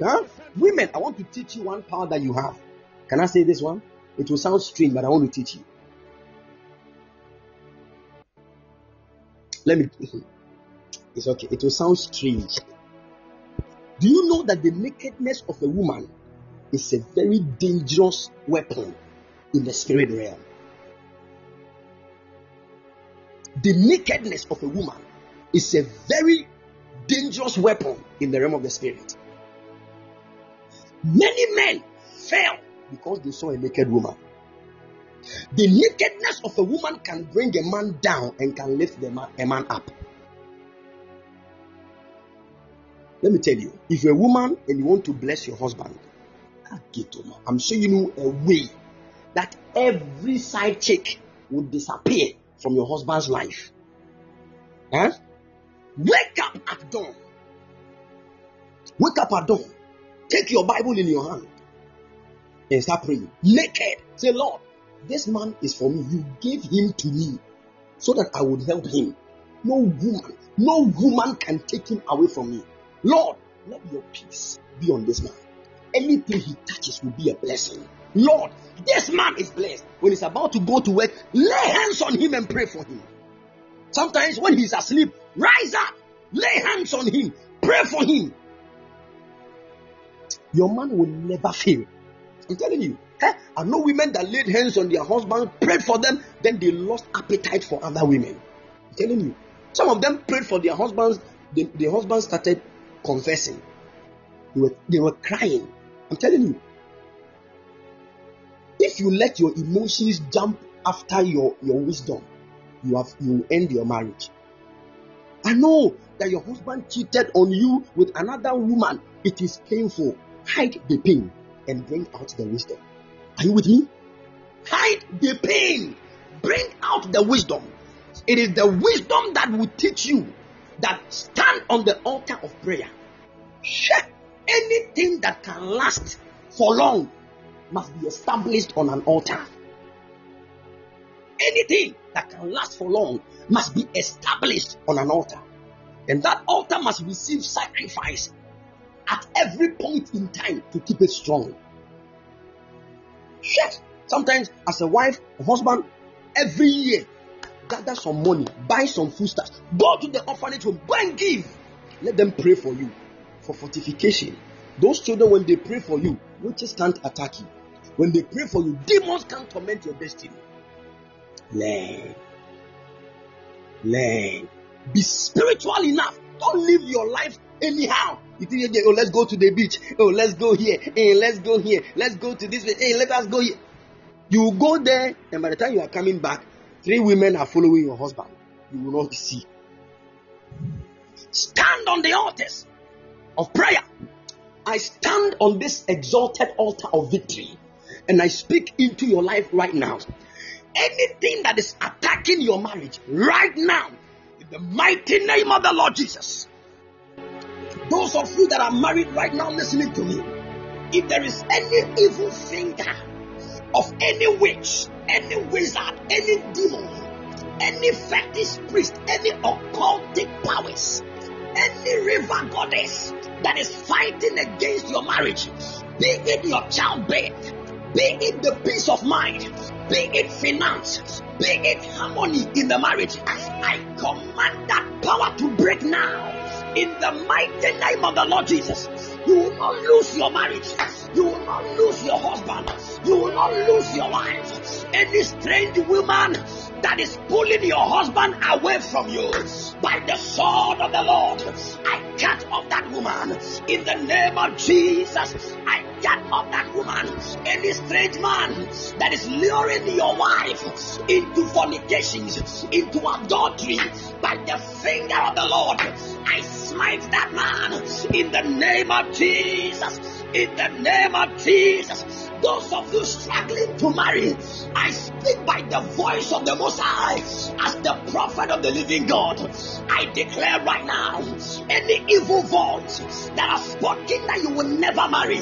Huh? Women, I want to teach you one power that you have. Can I say this one? It will sound strange, but I want to teach you. Let me it's okay. It will sound strange. Do you know that the nakedness of a woman is a very dangerous weapon in the spirit realm? The nakedness of a woman is a very dangerous weapon in the realm of the spirit. Many men fell because they saw a naked woman. The nakedness of a woman can bring a man down and can lift the man, a man up. Let me tell you, if you're a woman and you want to bless your husband, Oh, I'm showing you a way that every side chick will disappear from your husband's life. Huh? Wake up at dawn. Wake up at dawn. Take your Bible in your hand and start praying. Naked. Say, Lord, this man is for me. You gave him to me so that I would help him. no woman, no woman can take him away from me. Lord, let your peace be on this man. Anything he touches will be a blessing. Lord, this man is blessed. When he's about to go to work, lay hands on him and pray for him. Sometimes when he's asleep, rise up, lay hands on him, pray for him. Your man will never fail. I'm telling you. Eh? I know women that laid hands on their husband, prayed for them, then they lost appetite for other women. I'm telling you. Some of them prayed for their husbands, the, the husband started confessing. They were, they were crying. I'm telling you. If you let your emotions jump after your, your wisdom, you have you end your marriage. I know that your husband cheated on you with another woman. It is painful. Hide the pain and bring out the wisdom. Are you with me? Hide the pain, bring out the wisdom. It is the wisdom that will teach you that stand on the altar of prayer. Check anything that can last for long must be established on an altar. Anything that can last for long must be established on an altar. And that altar must receive sacrifice at every point in time to keep it strong. Yes. Sometimes, as a wife, a husband, every year, gather some money, buy some foodstuffs, go to the orphanage home, go and give. Let them pray for you for fortification. Those children, when they pray for you, witches can't attack you. When they pray for you, demons can't torment your destiny. Learn. Learn. Be spiritual enough. Don't live your life anyhow. You think, oh, let's go to the beach. Oh, let's go here. Hey, let's go here. Let's go to this place. Hey, let us go here. You go there, and by the time you are coming back, three women are following your husband. You will not see. Stand on the altars of prayer. I stand on this exalted altar of victory and I speak into your life right now. Anything that is attacking your marriage right now, in the mighty name of the Lord Jesus, those of you that are married right now listening to me, if there is any evil finger of any witch, any wizard, any demon, any fetish priest, any occultic powers, any river goddess that is fighting against your marriage, be it your childbirth, be it the peace of mind, be it finance, be it harmony in the marriage, as I command that power to break now in the mighty name of the Lord Jesus. You will not lose your marriage. You will not lose your husband. You will not lose your wife. Any strange woman that is pulling your husband away from you by the sword of the Lord, I cut off that woman in the name of Jesus. I cut off that woman. Any strange man that is luring your wife into fornications, into adultery by the finger of the Lord, I smite that man in the name of Jesus. In the name of Jesus. Those of you struggling to marry, I speak by the voice of the Most High as the prophet of the living God. I declare right now any evil voice that has spoken that you will never marry,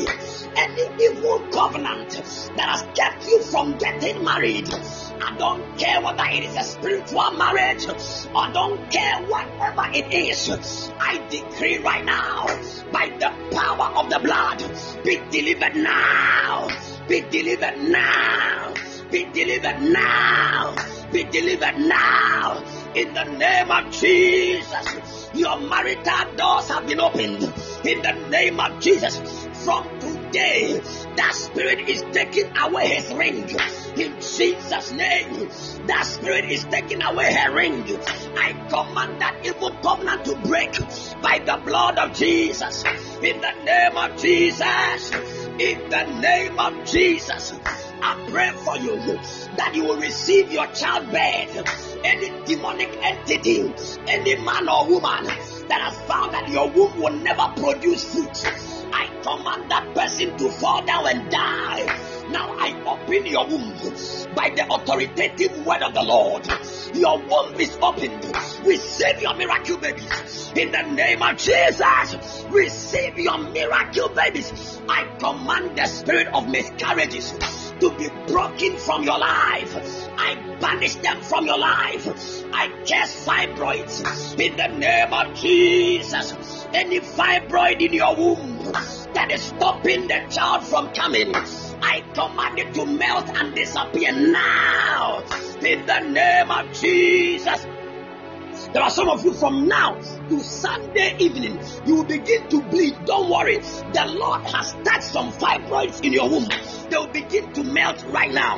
any evil covenant that has kept you from getting married. I don't care whether it is a spiritual marriage or don't care whatever it is. I decree right now by the power of the blood be delivered now. Be delivered now. Be delivered now. Be delivered now. In the name of Jesus. Your marital doors have been opened. In the name of Jesus. From today, that spirit is taking away his ring. In Jesus' name, that spirit is taking away her ring. I command that evil covenant to break by the blood of Jesus. In the name of Jesus. In the name of Jesus. I pray for you that you will receive your childbirth. Any demonic entity, any man or woman that has found that your womb will never produce fruit, I command that person to fall down and die. Now I open your womb by the authoritative word of the Lord. Your womb is opened. Receive your miracle babies in the name of Jesus. Receive your miracle babies. I command the spirit of miscarriages to be broken from your life. I banish them from your life. I cast fibroids in the name of Jesus. Any fibroid in your womb that is stopping the child from coming. I command it to melt and disappear now in the name of Jesus. There are some of you from now to Sunday evening, you will begin to bleed. Don't worry. The Lord has touched some fibroids in your womb. They will begin to melt right now.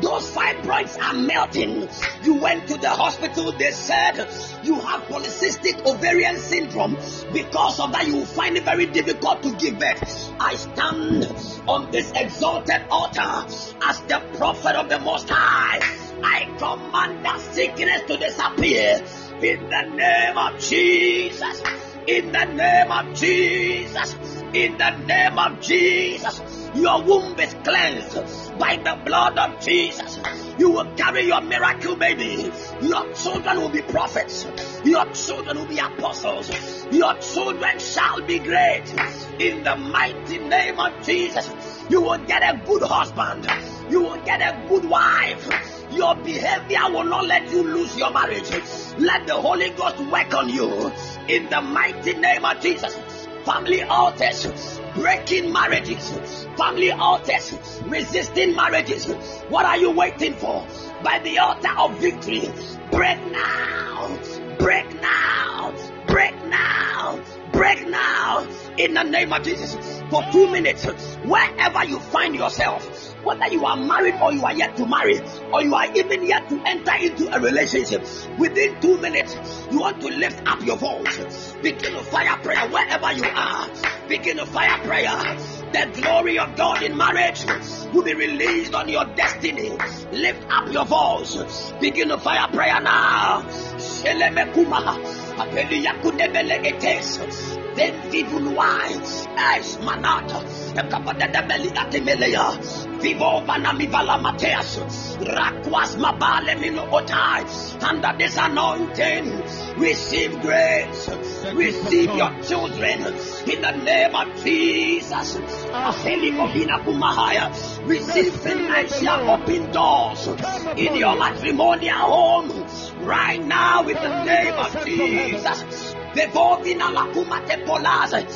Those fibroids are melting. You went to the hospital, they said you have polycystic ovarian syndrome. Because of that, you will find it very difficult to give birth. I stand on this exalted altar as the prophet of the Most High. I command that sickness to disappear in the name of Jesus. In the name of Jesus. In the name of Jesus. Your womb is cleansed by the blood of Jesus. You will carry your miracle baby. Your children will be prophets. Your children will be apostles. Your children shall be great. In the mighty name of Jesus, you will get a good husband. You will get a good wife. Your behavior will not let you lose your marriage. Let the Holy Ghost work on you in the mighty name of Jesus. Family altars breaking marriages, family altars resisting marriages. What are you waiting for? By the altar of victory, break now, break now, break now, break now in the name of Jesus. For two minutes, wherever you find yourself, whether you are married or you are yet to marry, or you are even yet to enter into a relationship, within two minutes, you want to lift up your voice. Begin to fire prayer wherever you are. Begin to fire prayer. The glory of God in marriage will be released on your destiny. Lift up your voice. Begin to fire prayer now. Then vivuluai as manata kapada da beli atemelea vivo banami vala mateas. Rakwas mabale mino otai. Under this anointing. Receive grace. Receive your children. In the name of Jesus. Receive financial open doors. In your matrimonial home. Right now in the name of Jesus Bevovina la kumate polaze.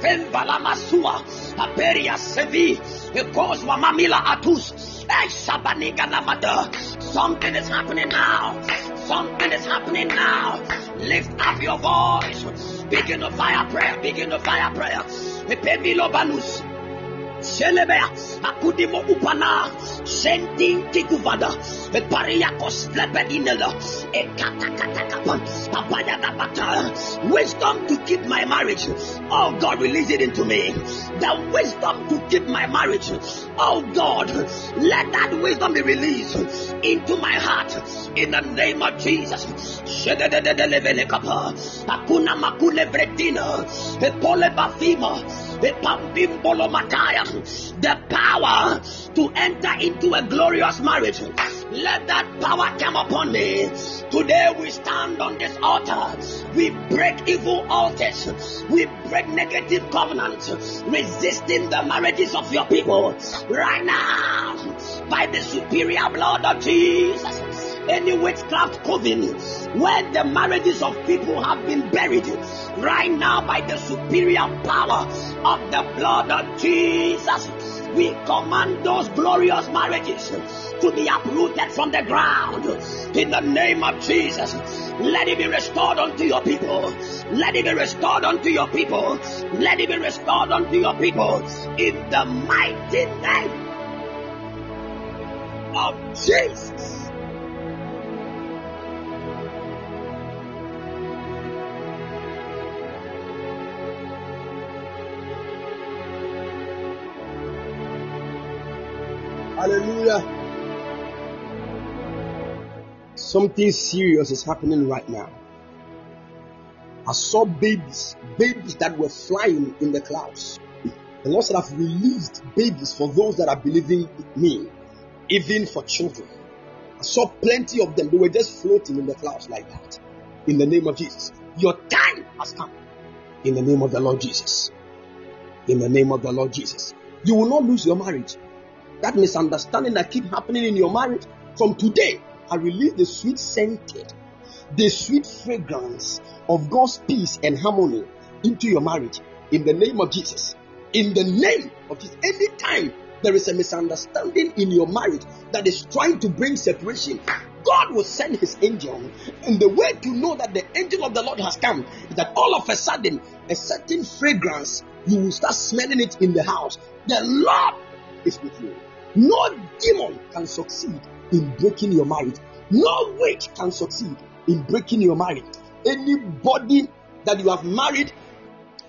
Femvala masua. Aperia sevi. Because mamila atus. Something is happening now. Something is happening now. Lift up your voice. Begin to fire prayer. Begin to fire prayer. Epemilo balus. Shelebea, akudimo upana, sending tikuvada, e pariakos abayagabata. Wisdom to keep my marriage. Oh God, release it into me. The wisdom to keep my marriage. Oh God, let that wisdom be released into my heart in the name of Jesus. Akuna pole bafima, the power to enter into a glorious marriage. Let that power come upon me. Today we stand on this altar. We break evil altars. We break negative covenants, resisting the marriages of your people. Right now, by the superior blood of Jesus any witchcraft coven where the marriages of people have been buried right now by the superior power of the blood of Jesus. We command those glorious marriages to be uprooted from the ground in the name of Jesus. Let it be restored unto your people. Let it be restored unto your people. Let it be restored unto your people in the mighty name of Jesus. Hallelujah. Something serious is happening right now. I saw babies, babies that were flying in the clouds. The Lord said, I've released babies for those that are believing me, even for children. I saw plenty of them. They were just floating in the clouds like that. In the name of Jesus. Your time has come. In the name of the Lord Jesus. In the name of the Lord Jesus. You will not lose your marriage. That misunderstanding that keep happening in your marriage, from today, I release the sweet scented, the sweet fragrance of God's peace and harmony into your marriage in the name of Jesus. In the name of Jesus. Anytime there is a misunderstanding in your marriage that is trying to bring separation, God will send his angel. And the way to know that the angel of the Lord has come is that all of a sudden, a certain fragrance, you will start smelling it in the house. The Lord is with you. No demon can succeed in breaking your marriage. No witch can succeed in breaking your marriage. Anybody that you have married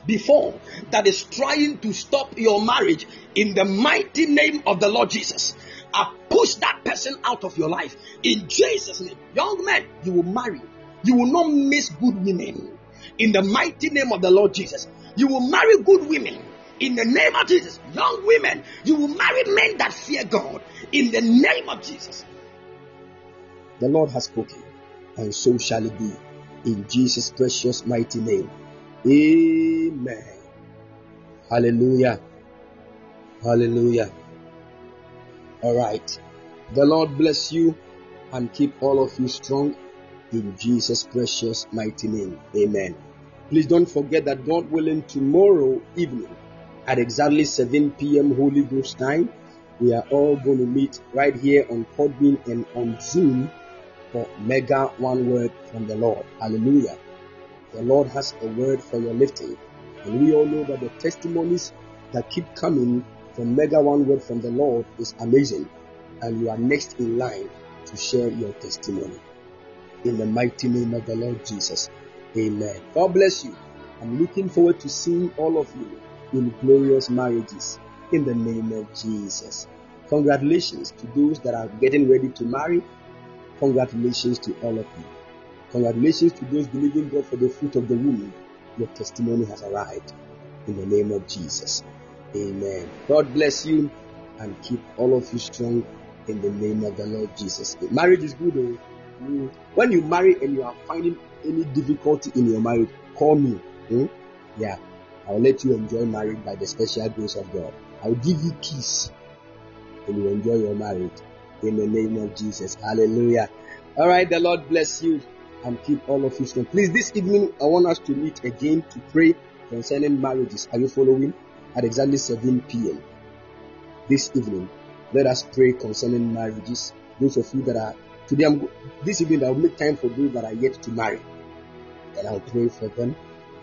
before that is trying to stop your marriage in the mighty name of the Lord Jesus. I push that person out of your life in Jesus' name. Young men, you will marry. You will not miss good women in the mighty name of the Lord Jesus. You will marry good women in the name of Jesus. Young women, you will marry men that fear God in the name of Jesus. The Lord has spoken, and so shall it be in Jesus' precious mighty name. Amen. Hallelujah. Hallelujah. All right. The Lord bless you and keep all of you strong in Jesus' precious mighty name. Amen. Please don't forget that God willing, tomorrow evening at exactly 7 p.m. Holy Ghost time, we are all going to meet right here on Podbean and on Zoom for Mega One Word from the Lord. Hallelujah. The Lord has a word for your lifting. And we all know that the testimonies that keep coming from Mega One Word from the Lord is amazing. And you are next in line to share your testimony. In the mighty name of the Lord Jesus. Amen. God bless you. I'm looking forward to seeing all of you in glorious marriages in the name of Jesus. Congratulations to those that are getting ready to marry. Congratulations to all of you. Congratulations to those believing God for the fruit of the womb. Your testimony has arrived in the name of Jesus. Amen. God bless you and keep all of you strong in the name of the Lord Jesus. Marriage is good. Mm. When you marry and you are finding any difficulty in your marriage, call me. Hmm? Yeah, I'll let you enjoy marriage by the special grace of God. I'll give you peace and you enjoy your marriage in the name of Jesus. Hallelujah. All right, the Lord bless you and keep all of you strong. Please, this evening, I want us to meet again to pray concerning marriages. Are you following? At exactly 7 p.m. This evening, let us pray concerning marriages. Those of you that are today, I'm, this evening, I'll make time for those that are yet to marry, and I'll pray for them,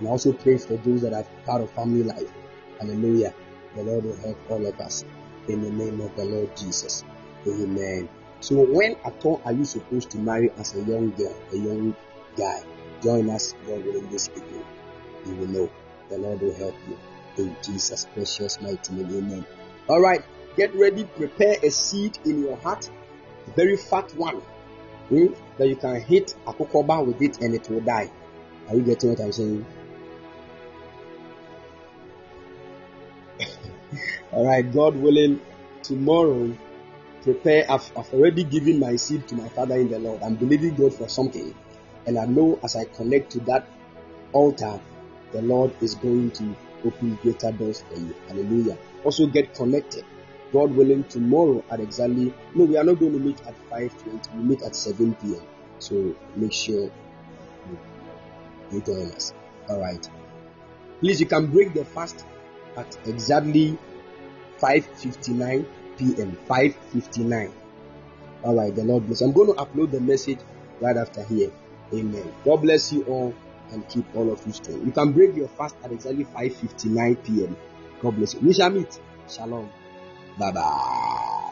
and also pray for those that are part of family life. Hallelujah. The Lord will help all of us in the name of the Lord Jesus. Amen. So when at all are you supposed to marry as a young girl, a young guy? Join us, God willing, this evening. You will know. The Lord will help you. In Jesus' precious mighty name. Amen. All right. Get ready. Prepare a seed in your heart. A very fat one. Hmm, that you can hit a kokoba with it and it will die. Are you getting what I'm saying? All right. God willing, tomorrow prepare. I've, I've already given my seed to my father in the Lord. I'm believing God for something. And I know as I connect to that altar, the Lord is going to open greater doors for you. Hallelujah. Also get connected. God willing, tomorrow at exactly no, we are not going to meet at 5:20. We meet at 7 p.m. So make sure you, you join us. All right. Please, you can break the fast at exactly 5:59 p.m. 5:59. All right. The Lord bless. I'm going to upload the message right after here. Amen. God bless you all and keep all of you strong. You can break your fast at exactly 5:59 p.m. God bless you. We shall meet. Shalom. Bye bye.